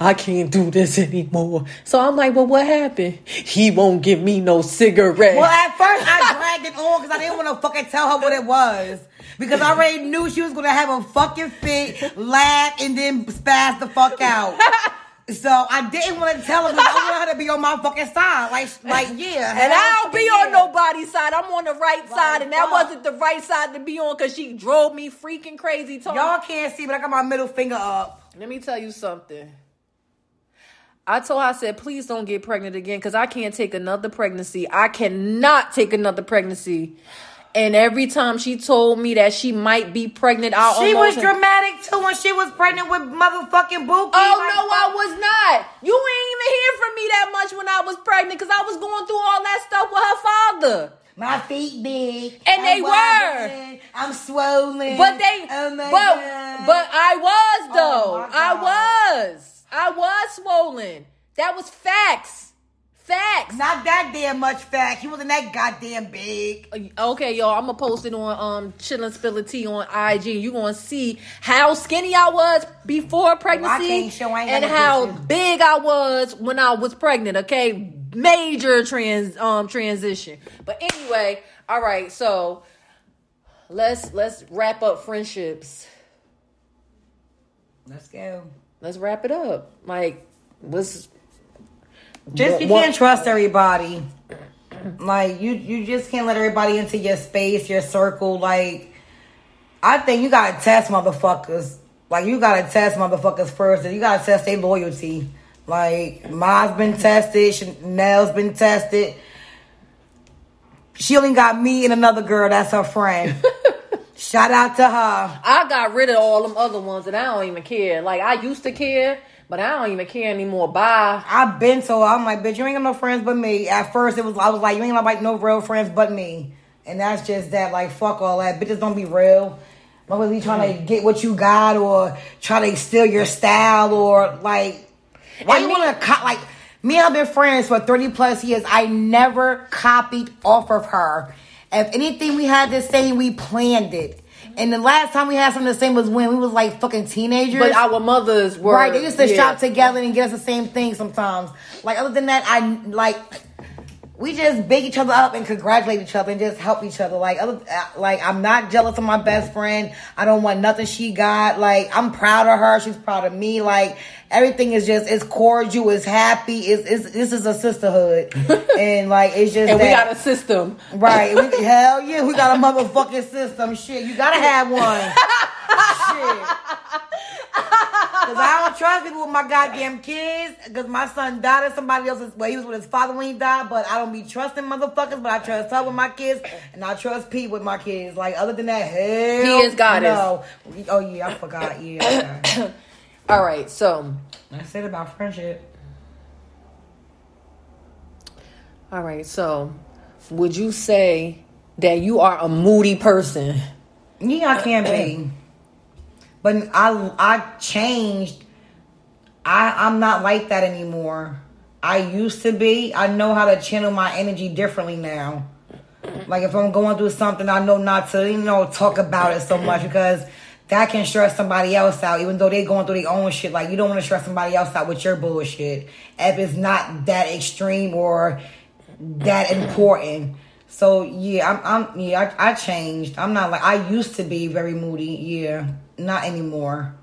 I can't do this anymore. So I'm like, well, what happened? He won't give me no cigarette. Well, at first I dragged it on because I didn't want to fucking tell her what it was. Because I already knew she was gonna have a fucking fit, laugh, and then spaz the fuck out. So I didn't want to tell her because I want her to be on my fucking side. Like, like yeah. And I don't be on yeah. nobody's side. I'm on the right side, and that fuck. wasn't the right side to be on because she drove me freaking crazy. Told Y'all can't see, but I got my middle finger up. Let me tell you something. I told her, I said, please don't get pregnant again because I can't take another pregnancy. I cannot take another pregnancy. And every time she told me that she might be pregnant, I She was dramatic too when she was pregnant with motherfucking Bookie. Oh Like, no, I was not. You ain't even hear from me that much when I was pregnant because I was going through all that stuff with her father. My feet big, And they I'm were. I'm swollen. But they, oh but God. but I was oh though. Oh, I was. I was swollen. That was facts. Facts. not that damn much fat. He wasn't that goddamn big. Okay, y'all. I'm gonna post it on um Chillin' Spill the Tea on IG. You gonna see how skinny I was before pregnancy can't show, I ain't and how pictures. big I was when I was pregnant. Okay, major trans um transition. But anyway, all right. So let's let's wrap up friendships. Let's go. let's wrap it up. Like, what's Just you can't trust everybody. Like you, you just can't let everybody into your space, your circle. Like I think you gotta test motherfuckers. Like you gotta test motherfuckers first, and you gotta test their loyalty. Like mine's been tested, Chanel's been tested. She only got me and another girl that's her friend. Shout out to her. I got rid of all them other ones, and I don't even care. Like I used to care, but I don't even care anymore. Bye. I've been so I'm like, bitch, you ain't got no friends but me. At first, it was I was like, you ain't got like no real friends but me, and that's just that. Like, fuck all that. Bitches don't be real. Motherfuckers be trying to get what you got or try to steal your style or like, why And you me- want to co- like? Me I've been friends for thirty plus years. I never copied off of her. If anything we had to say, we planned it. And the last time we had something the same was when we was like fucking teenagers. But our mothers were Right, they used to yeah. shop together and get us the same thing sometimes. Like other than that, I like we just big each other up and congratulate each other and just help each other. Like other, uh, like I'm not jealous of my best friend. I don't want nothing she got. Like I'm proud of her. She's proud of me. Like everything is just it's cordial. It's happy. It's, it's this is a sisterhood, and like it's just and we got a system. Right. We, hell yeah, we got a motherfucking system. Shit, you gotta have one. Shit. Cause I don't trust people with my goddamn kids. Cause my son died at somebody else's. Well, he was with his father when he died. But I don't be trusting motherfuckers. But I trust her with my kids, and I trust Pete with my kids. Like other than that, hell, He is goddess. No. Oh yeah, I forgot. Yeah. okay. All right, so That's it about friendship. all right, so would you say that you are a moody person? Yeah, I can be. But I I changed. I I'm not like that anymore. I used to be. I know how to channel my energy differently now. Like if I'm going through something, I know not to, you know, talk about it so much because that can stress somebody else out, even though they're going through their own shit. Like you don't want to stress somebody else out with your bullshit if it's not that extreme or that important. So yeah, I'm, I'm yeah, I, I changed. I'm not like I used to be very moody. Yeah, not anymore.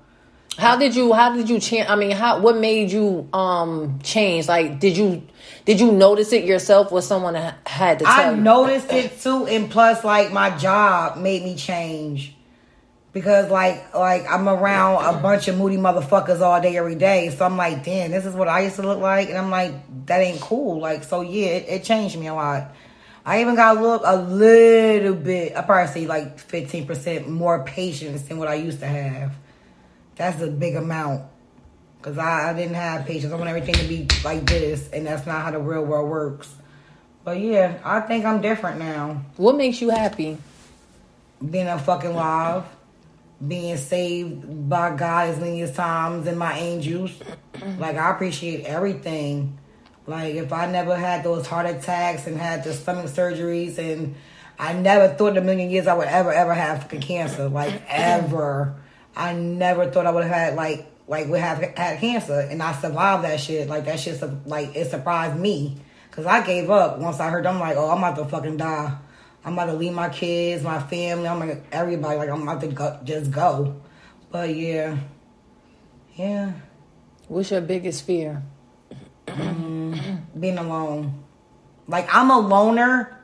How did you how did you change I mean, how what made you um change? Like did you did you notice it yourself or someone ha- had to tell I you? noticed it too, and plus, like my job made me change because, like, like I'm around a bunch of moody motherfuckers all day, every day. So I'm like, damn, this is what I used to look like, and I'm like, that ain't cool. Like, so yeah, it, it changed me a lot. I even got a look a little bit. I probably say like 15 percent more patience than what I used to have. That's a big amount. Cause I, I didn't have patience. I want everything to be like this, and that's not how the real world works. But yeah, I think I'm different now. What makes you happy? Being a fucking live, being saved by God as many as times, and my angels. Like I appreciate everything. Like if I never had those heart attacks and had the stomach surgeries, and I never thought in a million years I would ever ever have fucking cancer. Like ever, I never thought I would have had like like would have had cancer, and I survived that shit. Like that shit, like it surprised me because I gave up once I heard. I'm like, oh, I'm about to fucking die. I'm about to leave my kids, my family. I'm like everybody. Like I'm about to go, just go. But yeah, yeah, What's your biggest fear? Mm, being alone. Like I'm a loner,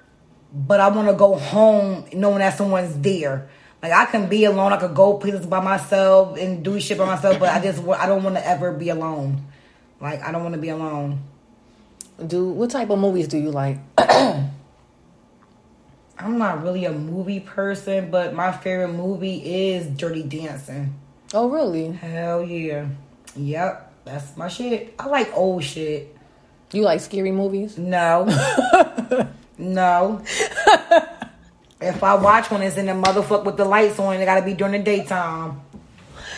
but I want to go home knowing that someone's there. Like I can be alone. I could go places by myself and do shit by myself, but I just I don't want to ever be alone. Like I don't want to be alone. Do what type of movies do you like? I'm not really a movie person, but my favorite movie is Dirty Dancing. Oh really? Hell yeah. Yep, that's my shit. I like old shit. You like scary movies? No. no. if I watch one, it's in the motherfucker with the lights on. It gotta be during the daytime.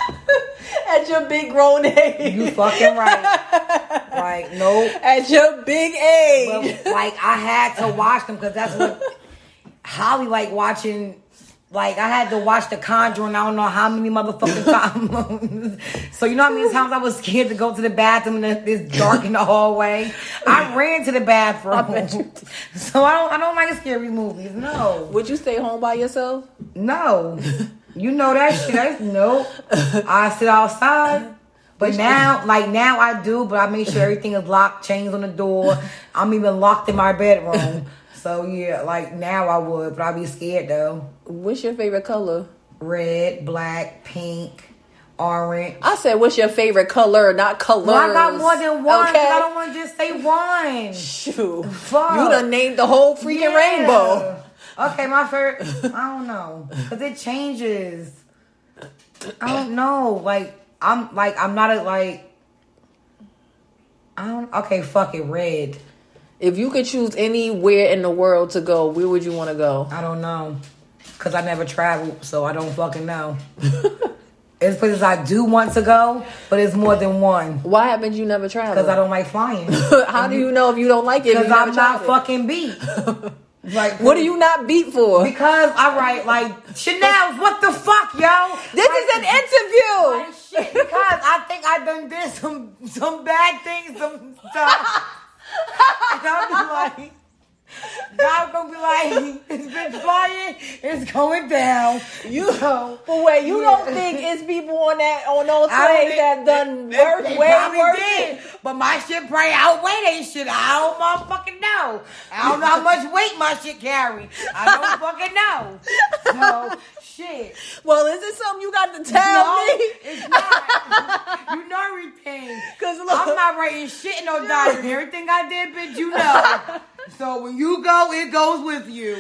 At your big grown age. You fucking right. like, nope. At your big age. But, like, I had to watch them because that's what Holly like watching. Like, I had to watch The Conjuring. I don't know how many motherfucking times. so, you know how many times I was scared to go to the bathroom and it's dark in the hallway? I ran to the bathroom. so, I don't, I don't like scary movies. No. Would you stay home by yourself? No. You know that shit. That's, nope. I sit outside. But now, like now, I do. But I make sure everything is locked, chains on the door. I'm even locked in my bedroom. So yeah, like now I would, but I'd be scared though. What's your favorite color? Red, black, pink, orange. I said, what's your favorite color, not colors. Well, I got more than one. Okay. I don't want to just say one. Shoot. Fuck. You done named the whole freaking Yeah. rainbow. Okay, my favorite. I don't know, cause it changes. I don't know. Like I'm like I'm not a like. I don't. Okay, fuck it. Red. If you could choose anywhere in the world to go, where would you want to go? I don't know, cause I never traveled, so I don't fucking know. it's places I do want to go, but it's more than one. Why haven't you never traveled? Cause I don't like flying. How do you know if you don't like it? Cause I'm not fucking beat. Like What are you not beat for? Because I write like Chanel's. What the fuck, yo? This Like, is an interview. Like, shit, because I think I've done did some some bad things, some stuff. and I'll be like, God gonna be like, it's been flying, it's going down. You, So, but wait, you Yeah. don't think it's people on that on those planes that done they- they way worse? did, But my shit probably outweigh they shit. I don't motherfucking know. I don't know how much weight my shit carry. I don't fucking know. So shit. Well, is it something you got to tell no, me? it's not. you know everything. 'Cause look- I'm not writing shit in no diary. Everything I did, bitch, you know. So when you go, it goes with you.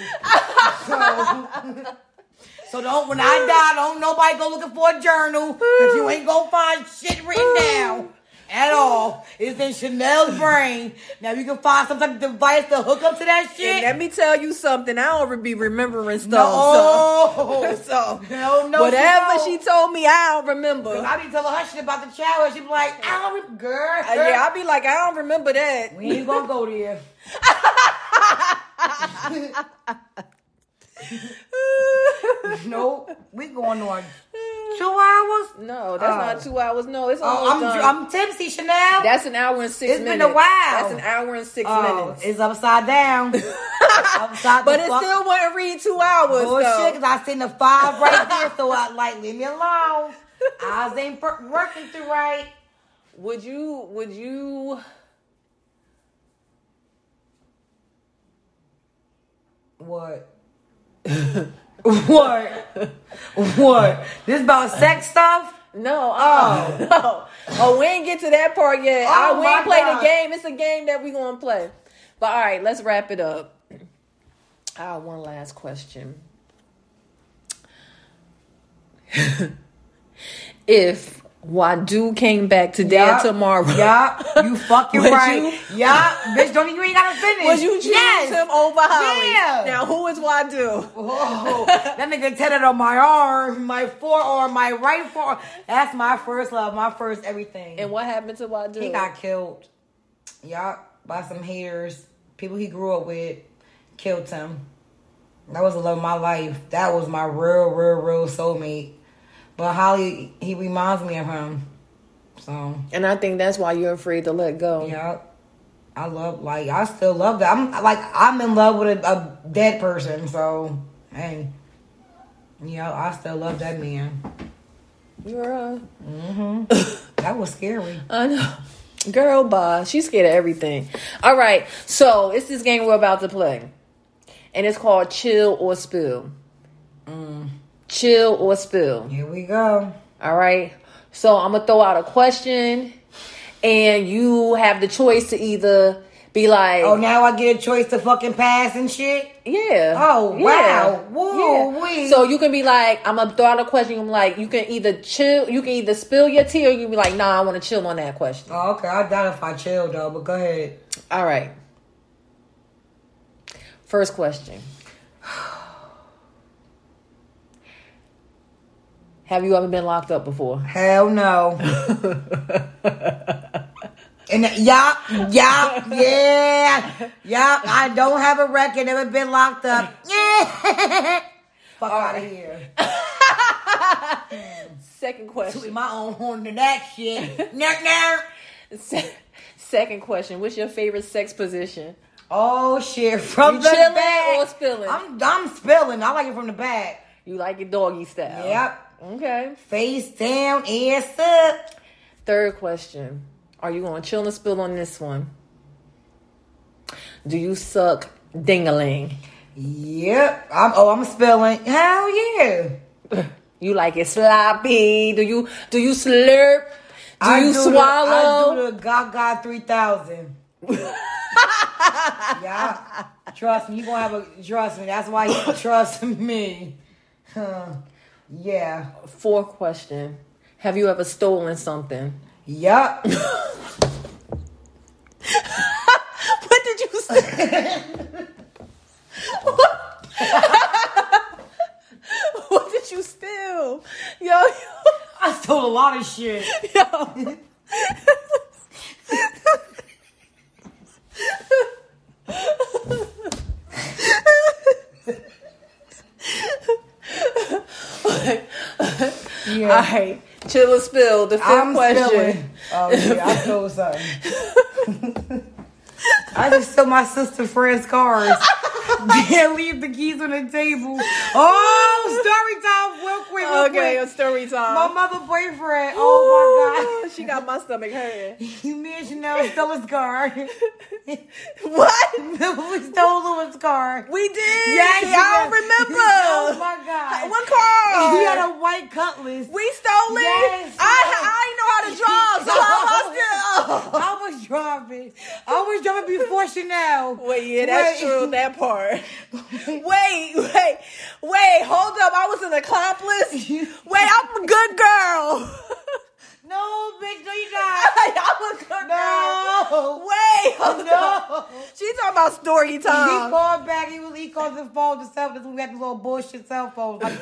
So, so don't when I die, don't nobody go looking for a journal because you ain't gonna find shit written down. At all. It's in Chanel's brain. Now you can find some type of device to hook up to that And shit. let me tell you something. I don't be remembering stuff. no. So, so Hell no, whatever she she told me, I don't remember. I be telling her shit about the shower. She be like, I don't remember, girl. Uh, yeah, I be like, I don't remember that. We ain't gonna go there. nope. We going on two hours. No, that's Oh. not two hours. No, it's Oh, almost I'm done. I'm tipsy, Chanel. that's an hour and six It's been minutes. a while. That's an hour and six oh, minutes. it's upside down. upside But it fuck- still wouldn't read two hours. bullshit. though. Cause I seen the five right there, so I like leave me alone. Eyes ain't per- working through right. Would you? Would you? What? what? What? This about sex stuff? No. Oh no. Oh, we ain't get to that part yet. Oh, Uh, we ain't played God. the game. It's a game that we gonna play. But all right, let's wrap it up. Ah, one last question. if Wadu came back today Yeah. or tomorrow, Yeah, you fucking right. you? Yeah, bitch, don't you ain't gotta finish. would you choose yes. him over Holly? Yeah. Now, who is Wadu? Oh, that nigga tatted on my arm, my forearm, my right forearm. That's my first love, my first everything. And what happened to Wadu? he got killed. Yeah, by some haters. People he grew up with killed him. That was the love of my life. That was my real, real, real soulmate. But Holly, he reminds me of him. So and I think that's why you're afraid to let go. yeah, I love like I still love that. I'm like I'm in love with a, a dead person. So hey, yeah, I still love that man. You're uh, That was scary. I know. Girl, bye. She's scared of everything. All right. So it's this game we're about to play. And it's called Chill or Spill. Chill or Spill. Here we go. All right. So I'm going to throw out a question. And you have the choice to either be like, Oh, now I get a choice to fucking pass and shit. yeah. Oh, yeah, wow. Woo, yeah. wee. So you can be like, I'm going to throw out a question. I'm like, you can either chill, you can either spill your tea or you can be like, nah, I want to chill on that question. Oh, okay. I doubt if I chill though, but go ahead. All right. First question. Have you ever been locked up before? Hell no. and yeah, yeah, yeah, yeah. I don't have a record. Never been locked up. Yeah. Fuck out of here. Second Toot question. my own horn to that shit. Nah. Se- Second question. What's your favorite sex position? Oh shit! From You the back or spilling? I'm I'm spilling. I like it from the back. You like it doggy style? Yep. Okay. Face down, ass up. Third question: Are you gonna chill and spill on this one? Do you suck dingaling? Yep. I'm, oh, I'm spilling. Hell yeah. You like it sloppy? Do you do you slurp? Do I you do swallow? The, I do the Gaga 3000. yeah. Trust me, you gonna have a trust me. That's why you trust me. Huh. Yeah. Fourth question: Have you ever stolen something? Yup. What did you say? what did you steal? Yo, I stole a lot of shit. yo, yo. Yeah. All right, chill and spill. The 5th question. spilling. Oh yeah, I stole something. I just stole my sister friend's cars. Can't leave the keys on the table. Oh, story time, real quick, real Okay, quick. a story time. My mother boyfriend. Oh my god, She got my stomach hurt. You me and Chanel stole his car. What? we stole Louis' car. We did. Yeah, I don't yes. remember. Oh my god. What car? He had a white cutlass. we stole it. Yes. I I ain't know how to drive, so I? I was driving. I was driving before Chanel. Wait, yeah, that's Wait. true. That part. Wait, wait, wait. Hold up. I was an accomplice. Wait, I'm a good girl. No, bitch, no, you not. I'm a good girl. No. Wait, hold up. No. She's talking about story time. He called back. He was he called the phone. The cell. This we had the little bullshit cell phone. Like,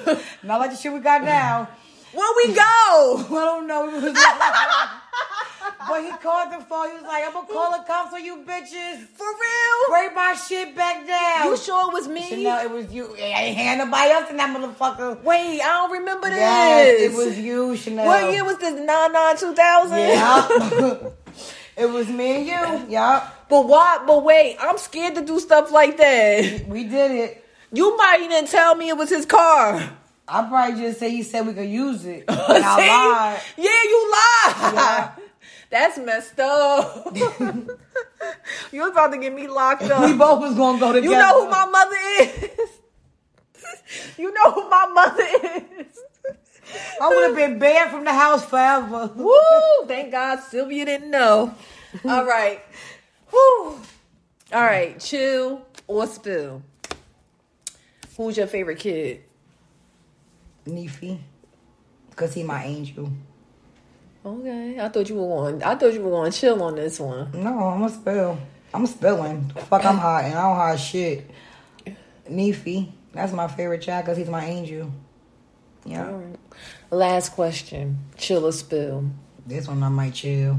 not like the shit we got now. Where we go? I don't know. But he called the phone. He was like, "I'm gonna call the cops on you bitches. For real? Break my shit back down." You sure it was me? Chanel, it was you. I ain't had nobody else in that motherfucker. Wait, I don't remember this. Yes, it was you, Chanel. What year was this? 99 2000? Yeah. it was me and you. Yup. But why? But wait, I'm scared to do stuff like that. We did it. You might even tell me it was his car. I probably just say he said we could use it. And I lied. Yeah, you lied. Yeah. That's messed up. You're about to get me locked up. We both was gonna go together. You know who my mother is? you know who my mother is? I would have been banned from the house forever. Woo! Thank God Sylvia didn't know. All right. Woo. All right. Chill or spill. Who's your favorite kid? Neefy. Cause he my angel. Okay. I thought you were going. I thought you were going to chill on this one. No, I'm a spill. I'm spilling. Fuck, I'm hot and I don't hot shit. Neefy. That's my favorite child because he's my angel. Yeah. Right. Last question. Chill or spill. This one I might chill.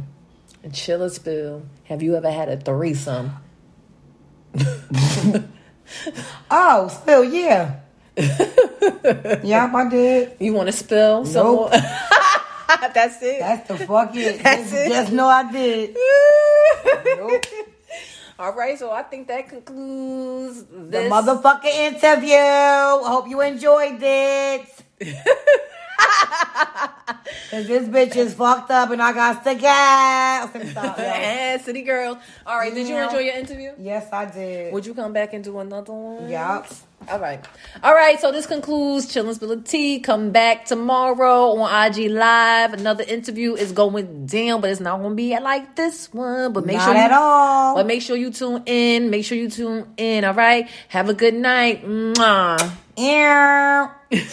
Chill or spill. Have you ever had a threesome? Oh, spill, yeah. yep, I did. You want to spill some Nope. That's it. That's the fuck it. That's just, it. just know I did. Nope. All right, so I think that concludes The this motherfucking interview. Hope you enjoyed it. Cause this bitch is fucked up and I got to yo. Eh, City girl. All right, did you enjoy your interview? Yes, I did. Would you come back and do another one? Yup. All right. All right. So this concludes Chillin' Spill the Tea. Come back tomorrow on IG Live. Another interview is going down, but it's not going to be like this one. But make Not sure you, at all. But make sure you tune in. Make sure you tune in. All right. Have a good night. Mwah. Ew.